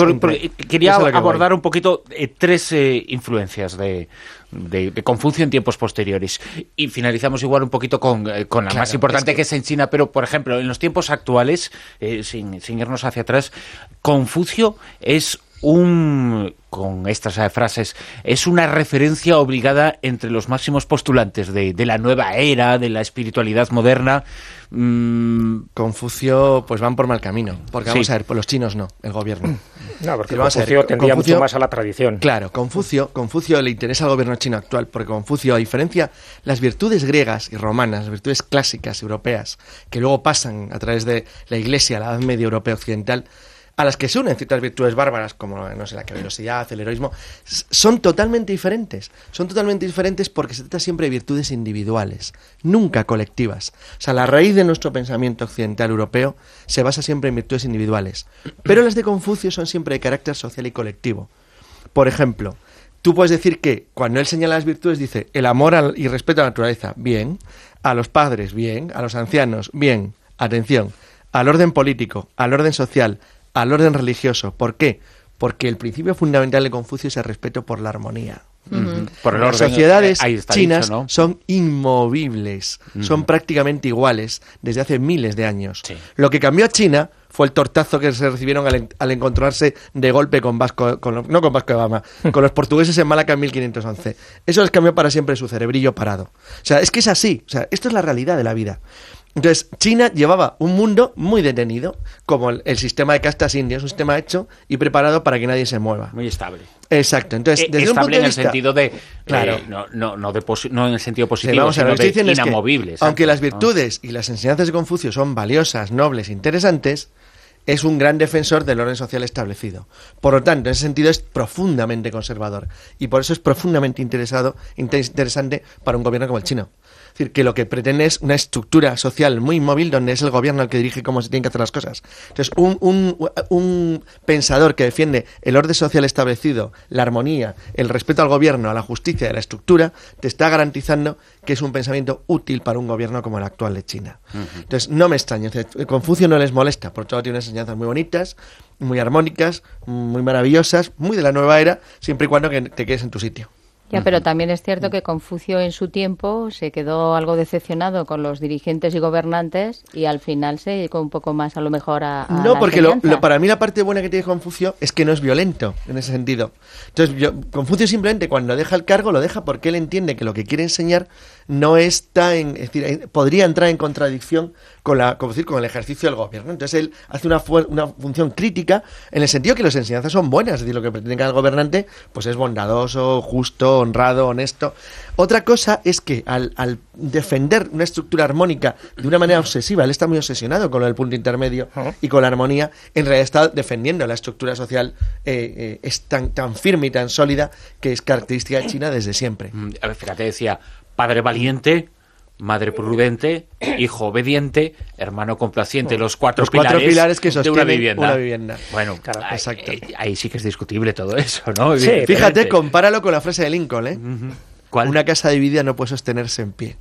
quería abordar un poquito eh, tres eh, influencias de, Confucio en tiempos posteriores. Y finalizamos igual un poquito con, eh, la más importante que... es en China, pero por ejemplo, en los tiempos actuales, sin, sin irnos hacia atrás, Confucio es un con estas frases es una referencia obligada entre los máximos postulantes de, la nueva era, de la espiritualidad moderna. Mm, Confucio, pues van por mal camino. Porque vamos a ver, por los chinos no, el gobierno. No, porque Confucio tendría mucho más a la tradición. Claro, Confucio, Confucio le interesa al gobierno chino actual, porque Confucio, a diferencia, las virtudes griegas y romanas, las virtudes clásicas europeas, que luego pasan a través de la Iglesia, la Edad Media Europea Occidental, a las que se unen ciertas virtudes bárbaras, como, no sé, la caballerosidad, el heroísmo, son totalmente diferentes. Son totalmente diferentes porque se trata siempre de virtudes individuales, nunca colectivas. O sea, la raíz de nuestro pensamiento occidental europeo se basa siempre en virtudes individuales. Pero las de Confucio son siempre de carácter social y colectivo. Por ejemplo, tú puedes decir que cuando él señala las virtudes dice el amor y respeto a la naturaleza, bien, a los padres, bien, a los ancianos, bien, atención, al orden político, al orden social, al orden religioso. ¿Por qué? Porque el principio fundamental de Confucio es el respeto por la armonía. Las sociedades eh, chinas son inmovibles, son prácticamente iguales desde hace miles de años. Lo que cambió a China fue el tortazo que se recibieron al, encontrarse de golpe con Vasco, con, no con Vasco de Gama, con los portugueses en Malaca en 1511. Eso les cambió para siempre su cerebrillo parado. O sea, es que es así. O sea, esto es la realidad de la vida. Entonces, China llevaba un mundo muy detenido, como el, sistema de castas indias, un sistema hecho y preparado para que nadie se mueva. Muy estable. Exacto. Entonces, eh, desde un punto de en el sentido de. Claro. Eh, no, no, no, en el sentido positivo, sino de inamovibles. aunque las virtudes y las enseñanzas de Confucio son valiosas, nobles, interesantes, es un gran defensor del orden social establecido. Por lo tanto, en ese sentido es profundamente conservador y por eso es profundamente interesado, interesante para un gobierno como el chino. Decir, que lo que pretende es una estructura social muy móvil donde es el gobierno el que dirige cómo se tienen que hacer las cosas. Entonces, un, un, un pensador que defiende el orden social establecido, la armonía, el respeto al gobierno, a la justicia y a la estructura, te está garantizando que es un pensamiento útil para un gobierno como el actual de China. Entonces, no me extraña. Confucio no les molesta, por todo tiene unas enseñanzas muy bonitas, muy armónicas, muy maravillosas, muy de la nueva era, siempre y cuando te quedes en tu sitio. Ya, pero también es cierto que Confucio en su tiempo se quedó algo decepcionado con los dirigentes y gobernantes y al final se dedicó un poco más a lo mejor a... no, porque lo, para mí la parte buena que tiene Confucio es que no es violento en ese sentido. Entonces, yo, Confucio simplemente cuando deja el cargo lo deja porque él entiende que lo que quiere enseñar no está en, es decir, podría entrar en contradicción con la, como decir, con el ejercicio del gobierno. Entonces él hace una, una función crítica en el sentido que las enseñanzas son buenas, es decir, lo que pretende cada gobernante pues es bondadoso, justo, honrado, honesto. Otra cosa es que al, al, defender una estructura armónica de una manera obsesiva, él está muy obsesionado con el punto intermedio y con la armonía, en realidad está defendiendo la estructura social eh, eh, es tan, tan firme y tan sólida que es característica de China desde siempre. Mm, a ver, fíjate, decía, padre valiente, madre prudente, hijo obediente, hermano complaciente, los cuatro, los cuatro pilares, que sostienen una vivienda. Una vivienda. Bueno, claro, exacto. Ahí, sí que es discutible todo eso, ¿no? Fíjate, compáralo con la frase de Lincoln, ¿eh? ¿Cuál? Una casa dividida no puede sostenerse en pie.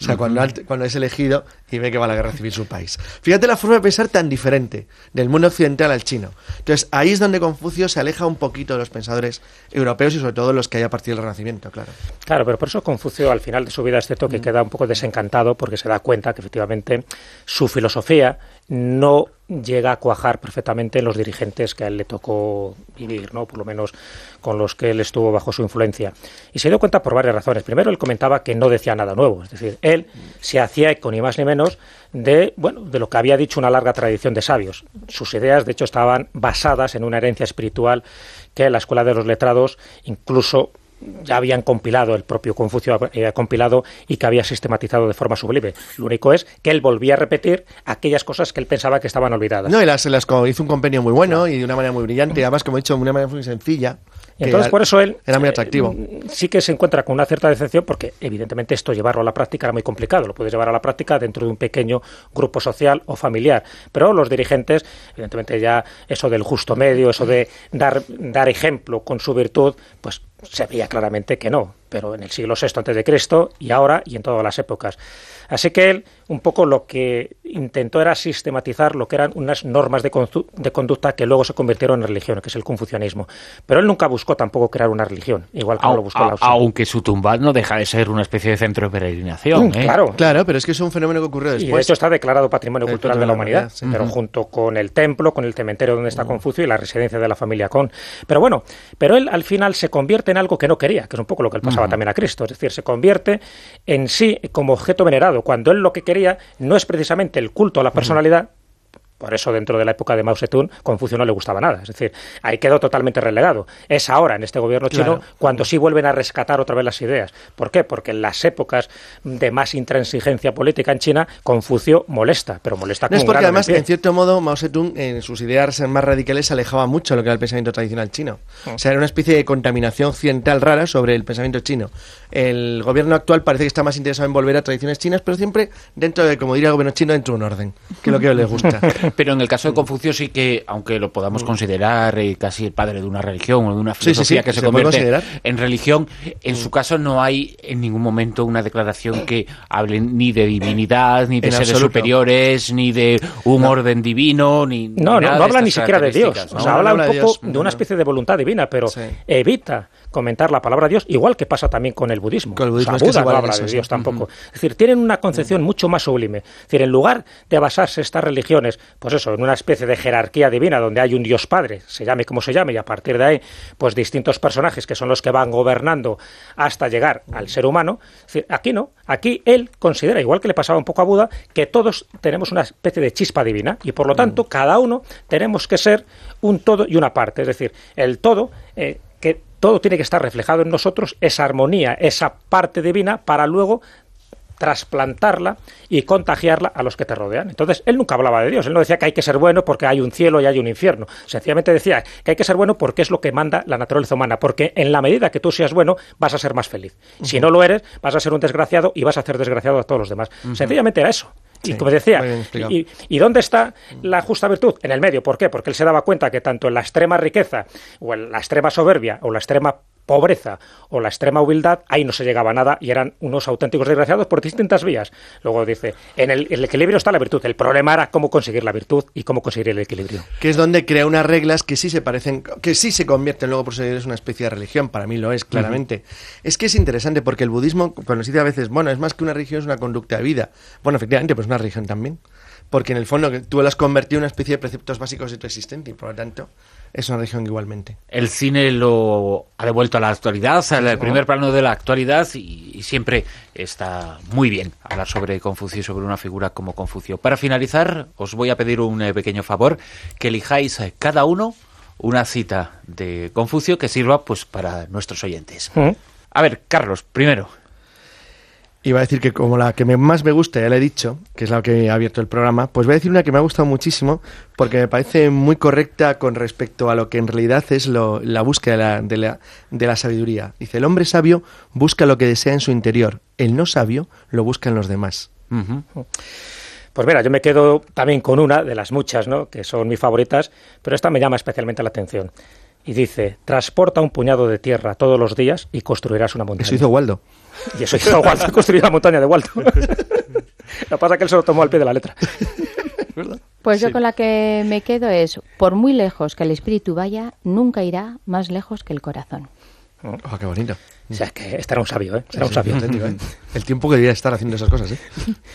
O sea, cuando, cuando es elegido y ve que va a la guerra civil su país. Fíjate la forma de pensar tan diferente del mundo occidental al chino. Entonces, ahí es donde Confucio se aleja un poquito de los pensadores europeos y sobre todo los que hay a partir del Renacimiento, claro. Claro, pero por eso Confucio al final de su vida es cierto que queda un poco desencantado porque se da cuenta que efectivamente su filosofía no llega a cuajar perfectamente en los dirigentes que a él le tocó vivir, ¿no? por lo menos con los que él estuvo bajo su influencia. Y se dio cuenta por varias razones. Primero, él comentaba que no decía nada nuevo, es decir, él se hacía eco ni más ni menos de, bueno, de lo que había dicho una larga tradición de sabios. Sus ideas, de hecho, estaban basadas en una herencia espiritual que la Escuela de los Letrados incluso ya habían compilado, el propio Confucio había compilado y que había sistematizado de forma sublime. Lo único es que él volvía a repetir aquellas cosas que él pensaba que estaban olvidadas. No, y las, las hizo un compendio muy bueno y de una manera muy brillante, además, como he dicho, de una manera muy sencilla. Entonces, por eso él era muy atractivo. Eh, sí que se encuentra con una cierta decepción, porque evidentemente esto llevarlo a la práctica era muy complicado. Lo puedes llevar a la práctica dentro de un pequeño grupo social o familiar. Pero los dirigentes, evidentemente ya eso del justo medio, eso de dar, dar ejemplo con su virtud, pues se veía claramente que no. Pero en el siglo VI antes de Cristo y ahora y en todas las épocas. Así que él un poco lo que intentó era sistematizar lo que eran unas normas de, conducta que luego se convirtieron en religión, que es el confucianismo. Pero él nunca buscó tampoco crear una religión, igual que no lo buscó la Aunque su tumba no deja de ser una especie de centro de peregrinación. Mm, ¿eh? Claro. claro, pero es que es un fenómeno que ocurrió después. Y de hecho está declarado Patrimonio Cultural de la Humanidad, pero junto con el templo, con el cementerio donde está Confucio y la residencia de la familia Con. Pero bueno, pero él al final se convierte en algo que no quería, que es un poco lo que le pasaba también a Cristo. Es decir, se convierte en sí como objeto venerado, cuando él lo que quería no es precisamente el culto a la personalidad, por eso dentro de la época de Mao Zedong Confucio no le gustaba nada. Es decir, ahí quedó totalmente relegado. Es ahora, en este gobierno chino, cuando sí vuelven a rescatar otra vez las ideas. ¿Por qué? Porque en las épocas de más intransigencia política en China, Confucio molesta, pero molesta con no es porque además, en cierto modo, Mao Zedong en sus ideas más radicales se alejaba mucho de lo que era el pensamiento tradicional chino. O sea, era una especie de contaminación occidental rara sobre el pensamiento chino. El gobierno actual parece que está más interesado en volver a tradiciones chinas, pero siempre dentro de, como diría el gobierno chino, dentro de un orden, que es lo que les gusta. Pero en el caso de Confucio sí que, aunque lo podamos mm. considerar eh, casi el padre de una religión o de una filosofía que se, convierte en religión, en su mm. caso no hay en ningún momento una declaración que hable ni de divinidad, ni de seres superiores, ni de un orden divino, ni No, no, no habla ni siquiera de Dios. O sea, habla un poco de, una especie de voluntad divina, pero evita comentar la palabra Dios, igual que pasa también con el budismo. Con el budismo no habla de Dios tampoco. Es decir, tienen una concepción mucho más sublime. Es decir, en lugar de basarse estas religiones, pues eso, en una especie de jerarquía divina donde hay un Dios Padre, se llame como se llame, y a partir de ahí, pues distintos personajes que son los que van gobernando hasta llegar al ser humano. aquí no, aquí él considera, igual que le pasaba un poco a Buda, que todos tenemos una especie de chispa divina y por lo tanto cada uno tenemos que ser un todo y una parte. Es decir, el todo eh, que todo tiene que estar reflejado en nosotros, esa armonía, esa parte divina, para luego trasplantarla y contagiarla a los que te rodean. Entonces, él nunca hablaba de Dios, él no decía que hay que ser bueno porque hay un cielo y hay un infierno, sencillamente decía que hay que ser bueno porque es lo que manda la naturaleza humana, porque en la medida que tú seas bueno vas a ser más feliz. Si no lo eres, vas a ser un desgraciado y vas a hacer desgraciado a todos los demás. Sencillamente era eso. Y como decía, y, dónde está la justa virtud? En el medio. ¿Por qué? Porque él se daba cuenta que tanto en la extrema riqueza o en la extrema soberbia o la extrema pobreza o la extrema humildad, ahí no se llegaba a nada y eran unos auténticos desgraciados por distintas vías. Luego dice, en el, equilibrio está la virtud. El problema era cómo conseguir la virtud y cómo conseguir el equilibrio. Que es donde crea unas reglas que sí se parecen, que sí se convierten luego por ser una especie de religión. Para mí lo es, claramente. Es que es interesante porque el budismo, cuando se dice a veces, bueno, es más que una religión, es una conducta de vida. Bueno, efectivamente, pues una religión también. Porque en el fondo tú lo has convertido en una especie de preceptos básicos de tu existencia y por lo tanto es una región igualmente. El cine lo ha devuelto a la actualidad, al primer plano de la actualidad y, siempre está muy bien hablar sobre Confucio y sobre una figura como Confucio. Para finalizar, os voy a pedir un eh, pequeño favor, que elijáis eh, cada uno una cita de Confucio que sirva pues para nuestros oyentes. Mm. A ver, Carlos, primero. Iba a decir que como la que más me gusta, ya le he dicho, que es la que ha abierto el programa, pues voy a decir una que me ha gustado muchísimo porque me parece muy correcta con respecto a lo que en realidad es la búsqueda de la, de la, sabiduría. Dice, el hombre sabio busca lo que desea en su interior, el no sabio lo busca en los demás. Pues mira, yo me quedo también con una de las muchas, ¿no? que son mis favoritas, pero esta me llama especialmente la atención. Y dice, transporta un puñado de tierra todos los días y construirás una montaña. Eso hizo Waldo. Y eso hizo Waldo, construir la montaña de Waldo. lo que pasa es que él se lo tomó al pie de la letra. Pues yo con la que me quedo es, por muy lejos que el espíritu vaya, nunca irá más lejos que el corazón. Oh, qué bonito. O sea, que este era un sabio, ¿eh? Un Sí, sabio. auténtico, ¿eh? El tiempo que debía estar haciendo esas cosas, ¿eh?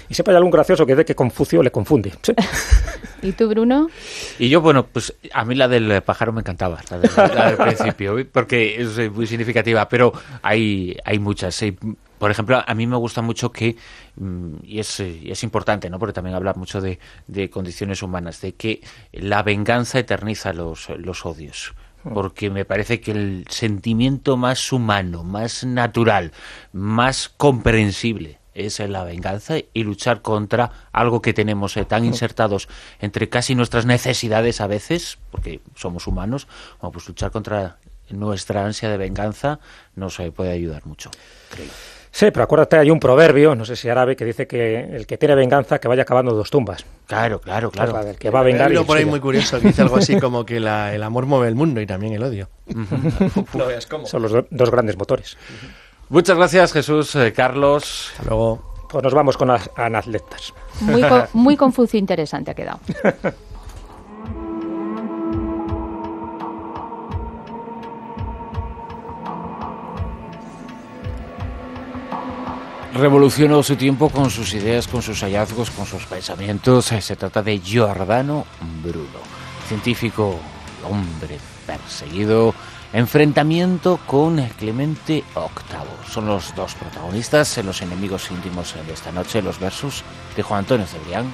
Y siempre hay algún gracioso que dice que Confucio le confunde. Sí. ¿Y tú, Bruno? Y yo, bueno, pues a mí la del pájaro me encantaba, la, de- la del principio, porque es eh, muy significativa, pero hay, hay muchas. eh. Por ejemplo, a mí me gusta mucho que, mm, y es, y es importante, ¿no? porque también habla mucho de, de condiciones humanas, de que la venganza eterniza los, los odios. Porque me parece que el sentimiento más humano, más natural, más comprensible es la venganza y luchar contra algo que tenemos eh, tan insertados entre casi nuestras necesidades a veces, porque somos humanos, bueno, pues luchar contra nuestra ansia de venganza nos eh, puede ayudar mucho, creo. Sí, pero acuérdate, hay un proverbio, no sé si árabe, que dice que el que tiene venganza que vaya cavando dos tumbas. Claro, claro, claro. O sea, el que va a vengar Hay por ahí muy curioso que dice algo así como que la- el amor mueve el mundo y también el odio. no veas cómo. Son los do- dos grandes motores. Muchas gracias, Jesús, eh, Carlos. Hasta luego. Pues nos vamos con las anatletas. Muy, co- muy confuso interesante ha quedado. Revolucionó su tiempo con sus ideas, con sus hallazgos, con sus pensamientos. Se trata de Giordano Bruno, científico, hombre perseguido, enfrentamiento con Clemente VIII. Son los dos protagonistas, los enemigos íntimos de esta noche, los versus de Juan Antonio Cebrián.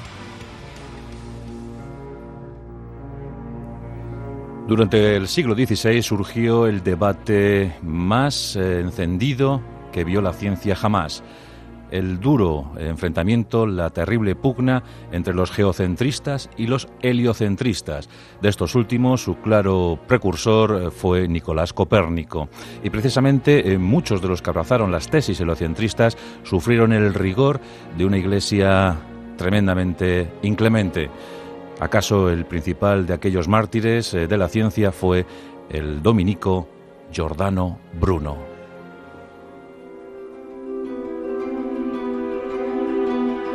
Durante el siglo XVI surgió el debate más eh, encendido que vio la ciencia jamás. El duro enfrentamiento, la terrible pugna entre los geocentristas y los heliocentristas. De estos últimos, su claro precursor fue Nicolás Copérnico. Y precisamente eh, muchos de los que abrazaron las tesis heliocentristas sufrieron el rigor de una iglesia tremendamente inclemente. ¿Acaso el principal de aquellos mártires eh, de la ciencia fue el dominico Giordano Bruno?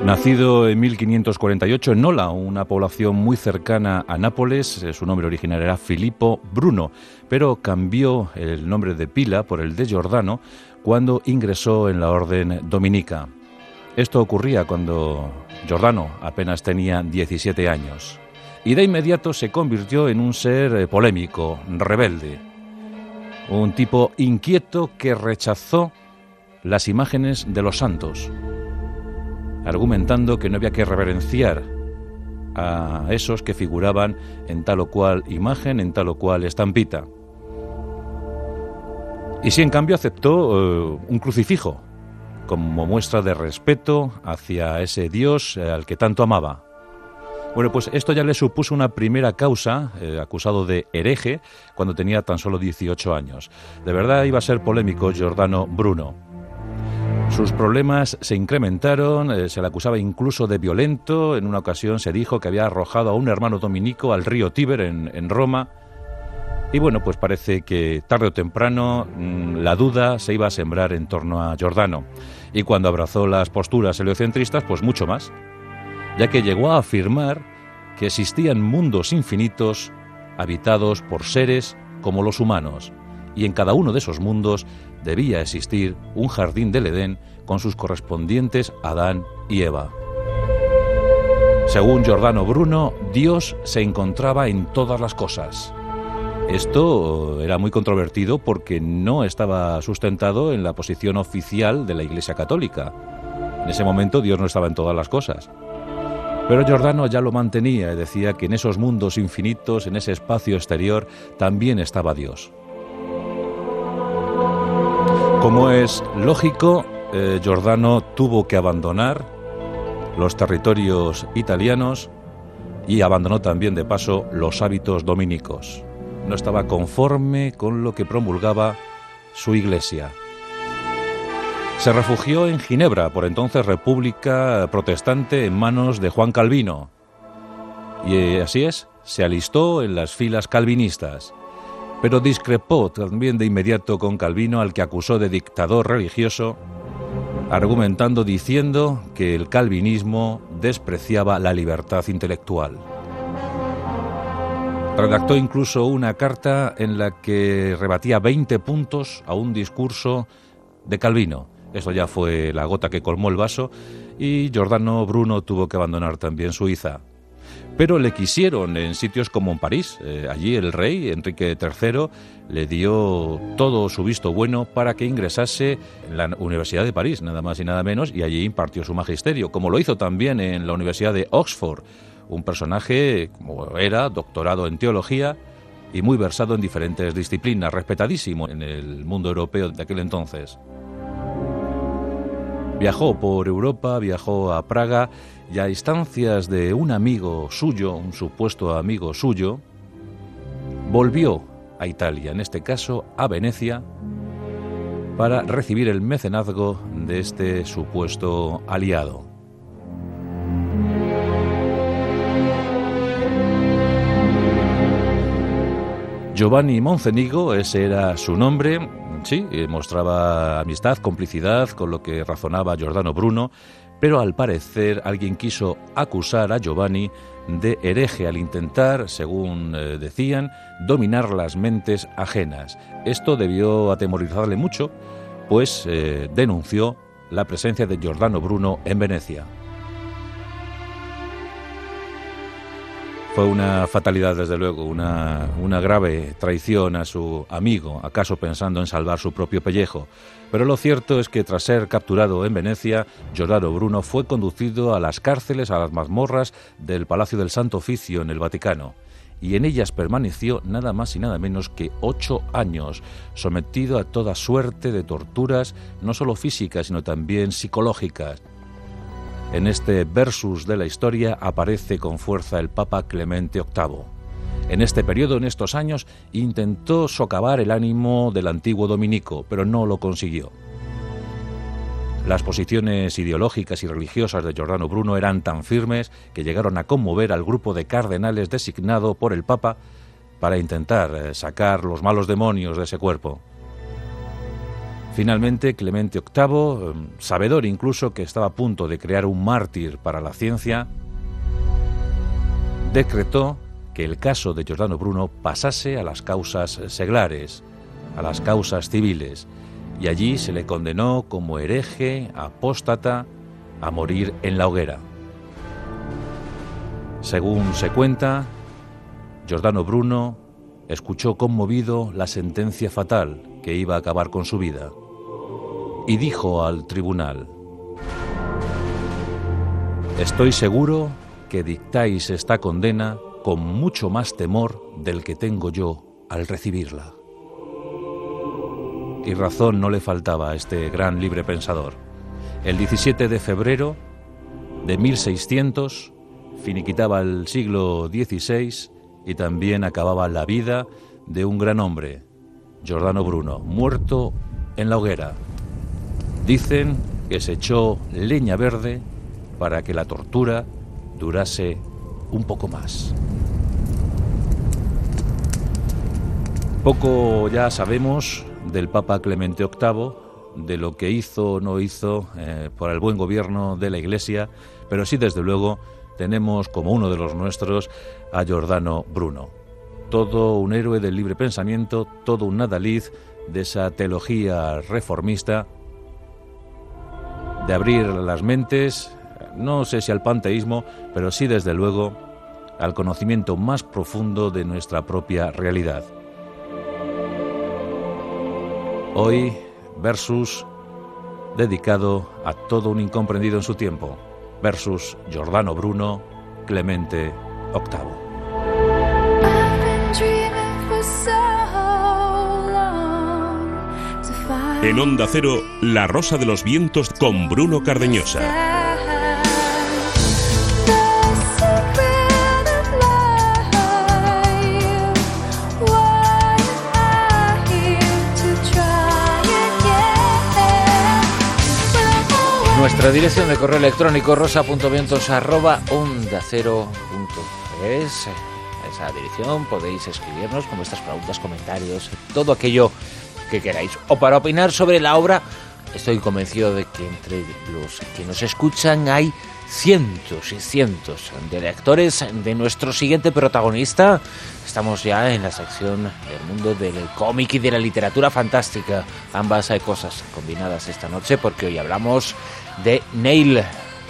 Nacido en 1548 en Nola, una población muy cercana a Nápoles, eh, su nombre original era Filippo Bruno, pero cambió el nombre de pila por el de Giordano cuando ingresó en la orden dominica. Esto ocurría cuando Giordano apenas tenía 17 años y de inmediato se convirtió en un ser eh, polémico, rebelde, un tipo inquieto que rechazó las imágenes de los santos, argumentando que no había que reverenciar a esos que figuraban en tal o cual imagen, en tal o cual estampita. Y si en cambio aceptó eh, un crucifijo como muestra de respeto hacia ese Dios eh, al que tanto amaba. Bueno, pues esto ya le supuso una primera causa, eh, acusado de hereje, cuando tenía tan solo 18 años. De verdad iba a ser polémico Giordano Bruno. Sus problemas se incrementaron, eh, se le acusaba incluso de violento, en una ocasión se dijo que había arrojado a un hermano dominico al río Tíber en, en Roma. Y bueno, pues parece que tarde o temprano mm, la duda se iba a sembrar en torno a Giordano. Y cuando abrazó las posturas heliocentristas, pues mucho más ya que llegó a afirmar que existían mundos infinitos habitados por seres como los humanos, y en cada uno de esos mundos debía existir un jardín del Edén con sus correspondientes Adán y Eva. Según Giordano Bruno, Dios se encontraba en todas las cosas. Esto era muy controvertido porque no estaba sustentado en la posición oficial de la Iglesia Católica. En ese momento Dios no estaba en todas las cosas. Pero Giordano ya lo mantenía y decía que en esos mundos infinitos, en ese espacio exterior, también estaba Dios. Como es lógico, eh, Giordano tuvo que abandonar los territorios italianos y abandonó también de paso los hábitos dominicos. No estaba conforme con lo que promulgaba su iglesia. Se refugió en Ginebra, por entonces República Protestante, en manos de Juan Calvino. Y eh, así es, se alistó en las filas calvinistas, pero discrepó también de inmediato con Calvino, al que acusó de dictador religioso, argumentando diciendo que el calvinismo despreciaba la libertad intelectual. Redactó incluso una carta en la que rebatía 20 puntos a un discurso de Calvino. Eso ya fue la gota que colmó el vaso y Giordano Bruno tuvo que abandonar también Suiza. Pero le quisieron en sitios como en París. Eh, allí el rey, Enrique III, le dio todo su visto bueno para que ingresase en la Universidad de París, nada más y nada menos, y allí impartió su magisterio, como lo hizo también en la Universidad de Oxford. Un personaje, como era, doctorado en teología y muy versado en diferentes disciplinas, respetadísimo en el mundo europeo de aquel entonces. Viajó por Europa, viajó a Praga y a instancias de un amigo suyo, un supuesto amigo suyo, volvió a Italia, en este caso a Venecia, para recibir el mecenazgo de este supuesto aliado. Giovanni Moncenigo, ese era su nombre, sí, mostraba amistad, complicidad con lo que razonaba Giordano Bruno, pero al parecer alguien quiso acusar a Giovanni de hereje al intentar, según eh, decían, dominar las mentes ajenas. Esto debió atemorizarle mucho, pues eh, denunció la presencia de Giordano Bruno en Venecia. Fue una fatalidad, desde luego, una, una grave traición a su amigo, acaso pensando en salvar su propio pellejo. Pero lo cierto es que tras ser capturado en Venecia, Giordano Bruno fue conducido a las cárceles, a las mazmorras del Palacio del Santo Oficio en el Vaticano y en ellas permaneció nada más y nada menos que ocho años, sometido a toda suerte de torturas, no solo físicas, sino también psicológicas. En este versus de la historia aparece con fuerza el Papa Clemente VIII. En este periodo, en estos años, intentó socavar el ánimo del antiguo dominico, pero no lo consiguió. Las posiciones ideológicas y religiosas de Giordano Bruno eran tan firmes que llegaron a conmover al grupo de cardenales designado por el Papa para intentar eh, sacar los malos demonios de ese cuerpo. Finalmente, Clemente VIII, em, sabedor incluso que estaba a punto de crear un mártir para la ciencia, decretó que el caso de Giordano Bruno pasase a las causas seglares, a las causas civiles, y allí se le condenó como hereje, apóstata, a morir en la hoguera. Según se cuenta, Giordano Bruno escuchó conmovido la sentencia fatal que iba a acabar con su vida y dijo al tribunal, Estoy seguro que dictáis esta condena con mucho más temor del que tengo yo al recibirla. Y razón no le faltaba a este gran libre pensador. El 17 de febrero de 1600 finiquitaba el siglo XVI y también acababa la vida de un gran hombre, Giordano Bruno, muerto en la hoguera. Dicen que se echó leña verde para que la tortura durase un poco más. Poco ya sabemos del Papa Clemente VIII, de lo que hizo o no hizo eh, por el buen gobierno de la Iglesia, pero sí desde luego tenemos como uno de los nuestros a Giordano Bruno. Todo un héroe del libre pensamiento, todo un nadalid de esa teología reformista, de abrir las mentes, no sé si al panteísmo, pero sí desde luego al conocimiento más profundo de nuestra propia realidad. Hoy, versus dedicado a todo un incomprendido en su tiempo, versus Giordano Bruno, Clemente VIII. En Onda Cero, La Rosa de los Vientos con Bruno Cardeñosa. Nuestra dirección de correo electrónico rosa.vientos arroba onda cero Esa dirección podéis escribirnos con vuestras preguntas, comentarios, todo aquello que queráis. O para opinar sobre la obra estoy convencido de que entre los que nos escuchan hay cientos y cientos de lectores de nuestro siguiente protagonista. Estamos ya en la sección del mundo del cómic y de la literatura fantástica. Ambas hay cosas combinadas esta noche porque hoy hablamos de Neil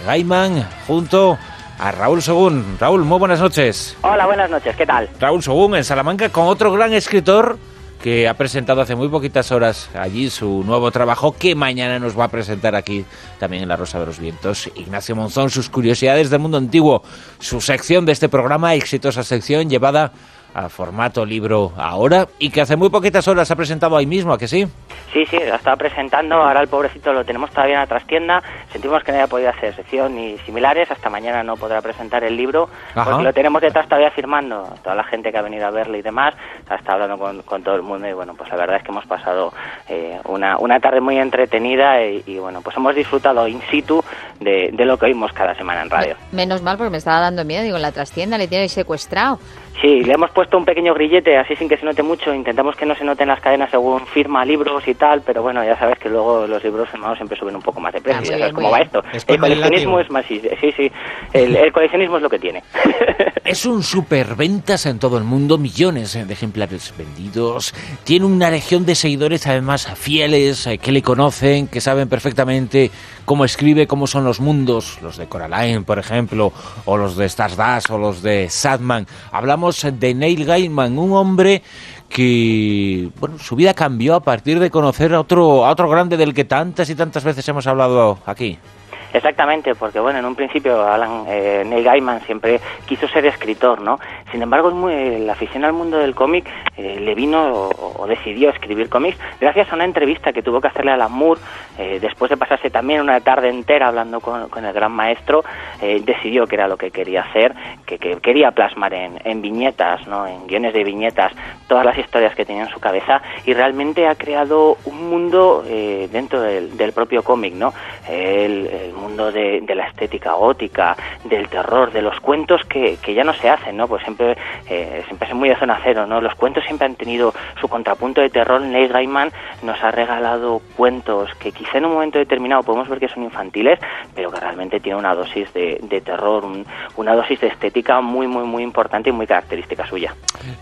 Gaiman junto a Raúl Según. Raúl, muy buenas noches. Hola, buenas noches, ¿qué tal? Raúl Según en Salamanca con otro gran escritor que ha presentado hace muy poquitas horas allí su nuevo trabajo, que mañana nos va a presentar aquí también en La Rosa de los Vientos. Ignacio Monzón, sus curiosidades del mundo antiguo, su sección de este programa, exitosa sección llevada a formato libro ahora y que hace muy poquitas horas ha presentado ahí mismo, ¿a que sí? Sí, sí, lo estaba presentando, ahora el pobrecito lo tenemos todavía en la trastienda, sentimos que no haya podido hacer sección ni similares, hasta mañana no podrá presentar el libro, porque lo tenemos detrás todavía firmando, toda la gente que ha venido a verlo y demás, está hablando con, todo el mundo y bueno, pues la verdad es que hemos pasado eh, una, una tarde muy entretenida y, bueno, pues hemos disfrutado in situ de, de lo que oímos cada semana en radio. Menos mal porque me estaba dando miedo, digo, en la trastienda le tiene secuestrado. Sí, le hemos puesto un pequeño grillete, así sin que se note mucho. Intentamos que no se noten las cadenas según firma libros y tal, pero bueno, ya sabes que luego los libros firmados siempre suben un poco más de precio. Ah, ya sabes cómo va esto. el coleccionismo es más. Sí, sí, el, coleccionismo es lo que tiene. es un superventas en todo el mundo, millones de ejemplares vendidos. Tiene una legión de seguidores, además fieles, eh, que le conocen, que saben perfectamente cómo escribe, cómo son los mundos, los de Coraline, por ejemplo, o los de Stardust, o los de Sadman. Hablamos de Neil Gaiman, un hombre que bueno, su vida cambió a partir de conocer a otro, a otro grande del que tantas y tantas veces hemos hablado aquí. Exactamente, porque bueno, en un principio Alan eh, Neil Gaiman siempre quiso ser escritor, ¿no? Sin embargo, la afición al mundo del cómic eh, le vino o, decidió escribir cómics gracias a una entrevista que tuvo que hacerle a Alan Moore eh, después de pasarse también una tarde entera hablando con, el gran maestro, decidió que era lo que quería hacer, que, quería plasmar en, viñetas, ¿no? En guiones de viñetas todas las historias que tenía en su cabeza y realmente ha creado un mundo dentro del, propio cómic, ¿no? el mundo de, la estética gótica, del terror, de los cuentos que, que ya no se hacen, ¿no? Pues siempre, eh, siempre es muy de zona cero, ¿no? Los cuentos siempre han tenido su contrapunto de terror. Neil Gaiman nos ha regalado cuentos que quizá en un momento determinado podemos ver que son infantiles, pero que realmente tienen una dosis de, terror, una dosis de estética muy, muy, muy importante y muy característica suya.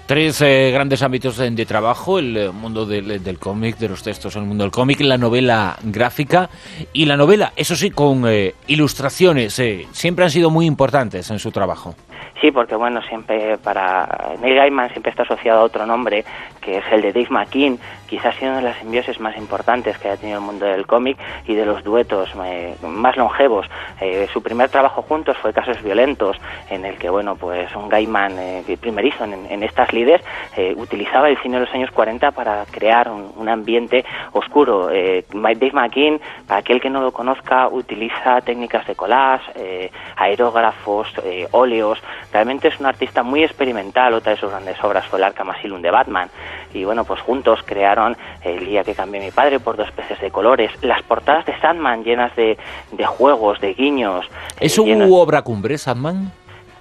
Tres eh, grandes ámbitos de, trabajo, el eh, mundo del, del cómic, de los textos, el mundo del cómic, la novela gráfica y la novela, eso sí, con eh, ilustraciones eh, siempre han sido muy importantes en su trabajo. Sí, porque bueno, siempre para Neil Gaiman siempre está asociado a otro nombre, que es el de Dave McKean, quizás siendo una de las simbioses más importantes que haya tenido el mundo del cómic y de los duetos eh, más longevos. Eh, su primer trabajo juntos fue Casos Violentos, en el que, bueno, pues un Gaiman eh, primerizo en, estas lides utilizaba el cine de los años 40 para crear un, ambiente oscuro. Dave McKean, para aquel que no lo conozca, utiliza técnicas de collage, aerógrafos, óleos, Realmente es un artista muy experimental. Otra de sus grandes obras fue el Arkham Asylum de Batman. Y bueno, pues juntos crearon El día que cambié mi padre por dos peces de colores. Las portadas de Sandman llenas de, de juegos, de guiños. ¿Es su obra cumbre, Sandman?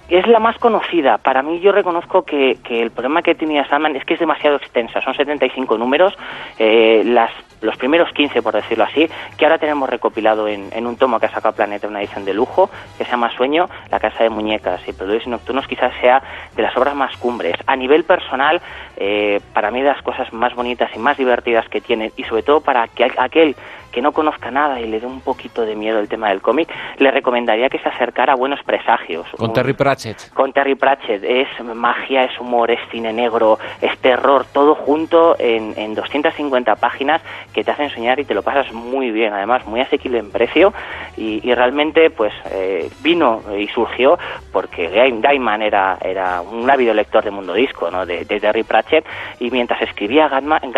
Es la más conocida. Para mí yo reconozco que, que, el problema que tenía Sandman es que es demasiado extensa. Son 75 números. Eh, las los primeros 15, por decirlo así, que ahora tenemos recopilado en, en un tomo que ha sacado Planeta, una edición de lujo, que se llama Sueño, La Casa de Muñecas y Produce Nocturnos, quizás sea de las obras más cumbres. A nivel personal, eh, para mí de las cosas más bonitas y más divertidas que tiene, y sobre todo para que aquel que no conozca nada y le dé un poquito de miedo el tema del cómic, le recomendaría que se acercara a Buenos Presagios. Con Terry Pratchett. Con Terry Pratchett. Es magia, es humor, es cine negro, es terror, todo junto en, en 250 páginas que te hacen soñar y te lo pasas muy bien, además muy asequible en precio y, realmente pues eh, vino y surgió porque Gaiman era, era un ávido lector de Mundo Disco, ¿no? de, Terry Pratchett y mientras escribía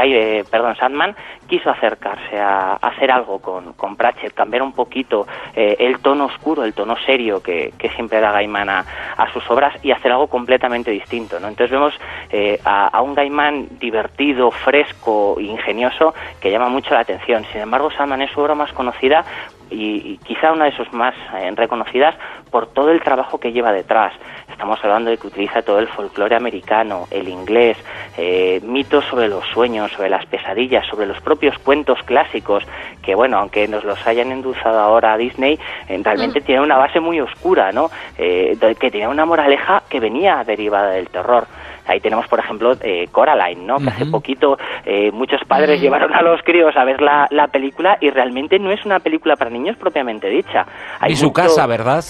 eh, perdón, Sandman quiso acercarse a, hacer algo con, Pratchett, cambiar un poquito eh, el tono oscuro, el tono serio que, siempre da Gaiman a, sus obras y hacer algo completamente distinto. ¿no? Entonces vemos a, a un Gaiman divertido, fresco, ingenioso que llama mucho la atención. Sin embargo, Sandman es su obra más conocida y, quizá una de sus más eh, reconocidas por todo el trabajo que lleva detrás. Estamos hablando de que utiliza todo el folclore americano, el inglés, eh, mitos sobre los sueños, sobre las pesadillas, sobre los propios cuentos clásicos, que bueno, aunque nos los hayan endulzado ahora a Disney, eh, realmente tiene una base muy oscura, ¿no? Eh, que tenía una moraleja que venía derivada del terror. Ahí tenemos, por ejemplo, eh, Coraline, ¿no? Que hace poquito eh, muchos padres llevaron a los críos a ver la, la película y realmente no es una película para niños propiamente dicha. Hay y su mucho- casa, ¿verdad?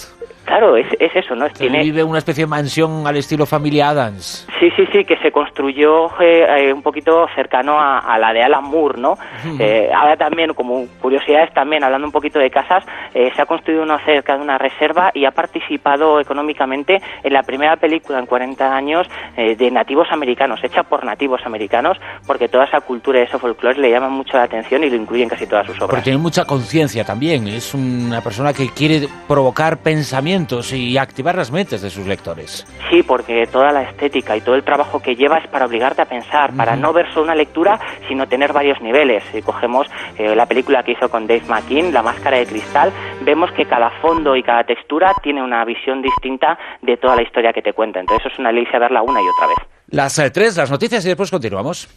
Claro, es, es eso, ¿no? Tiene, vive una especie de mansión al estilo familia Adams. Sí, sí, sí, que se construyó eh, eh, un poquito cercano a, a la de Alan Moore, ¿no? Eh, ahora también, como curiosidades también, hablando un poquito de casas, eh, se ha construido una cerca de una reserva y ha participado económicamente en la primera película en 40 años eh, de nativos americanos, hecha por nativos americanos, porque toda esa cultura y ese folclore le llaman mucho la atención y lo incluyen en casi todas sus obras. Porque tiene mucha conciencia también. Es una persona que quiere provocar pensamientos y activar las mentes de sus lectores. Sí, porque toda la estética y todo el trabajo que lleva es para obligarte a pensar, para no ver solo una lectura, sino tener varios niveles. Si cogemos eh, la película que hizo con Dave McKean, La Máscara de Cristal, vemos que cada fondo y cada textura tiene una visión distinta de toda la historia que te cuenta. Entonces eso es una delicia verla una y otra vez. Las eh, tres, las noticias y después continuamos.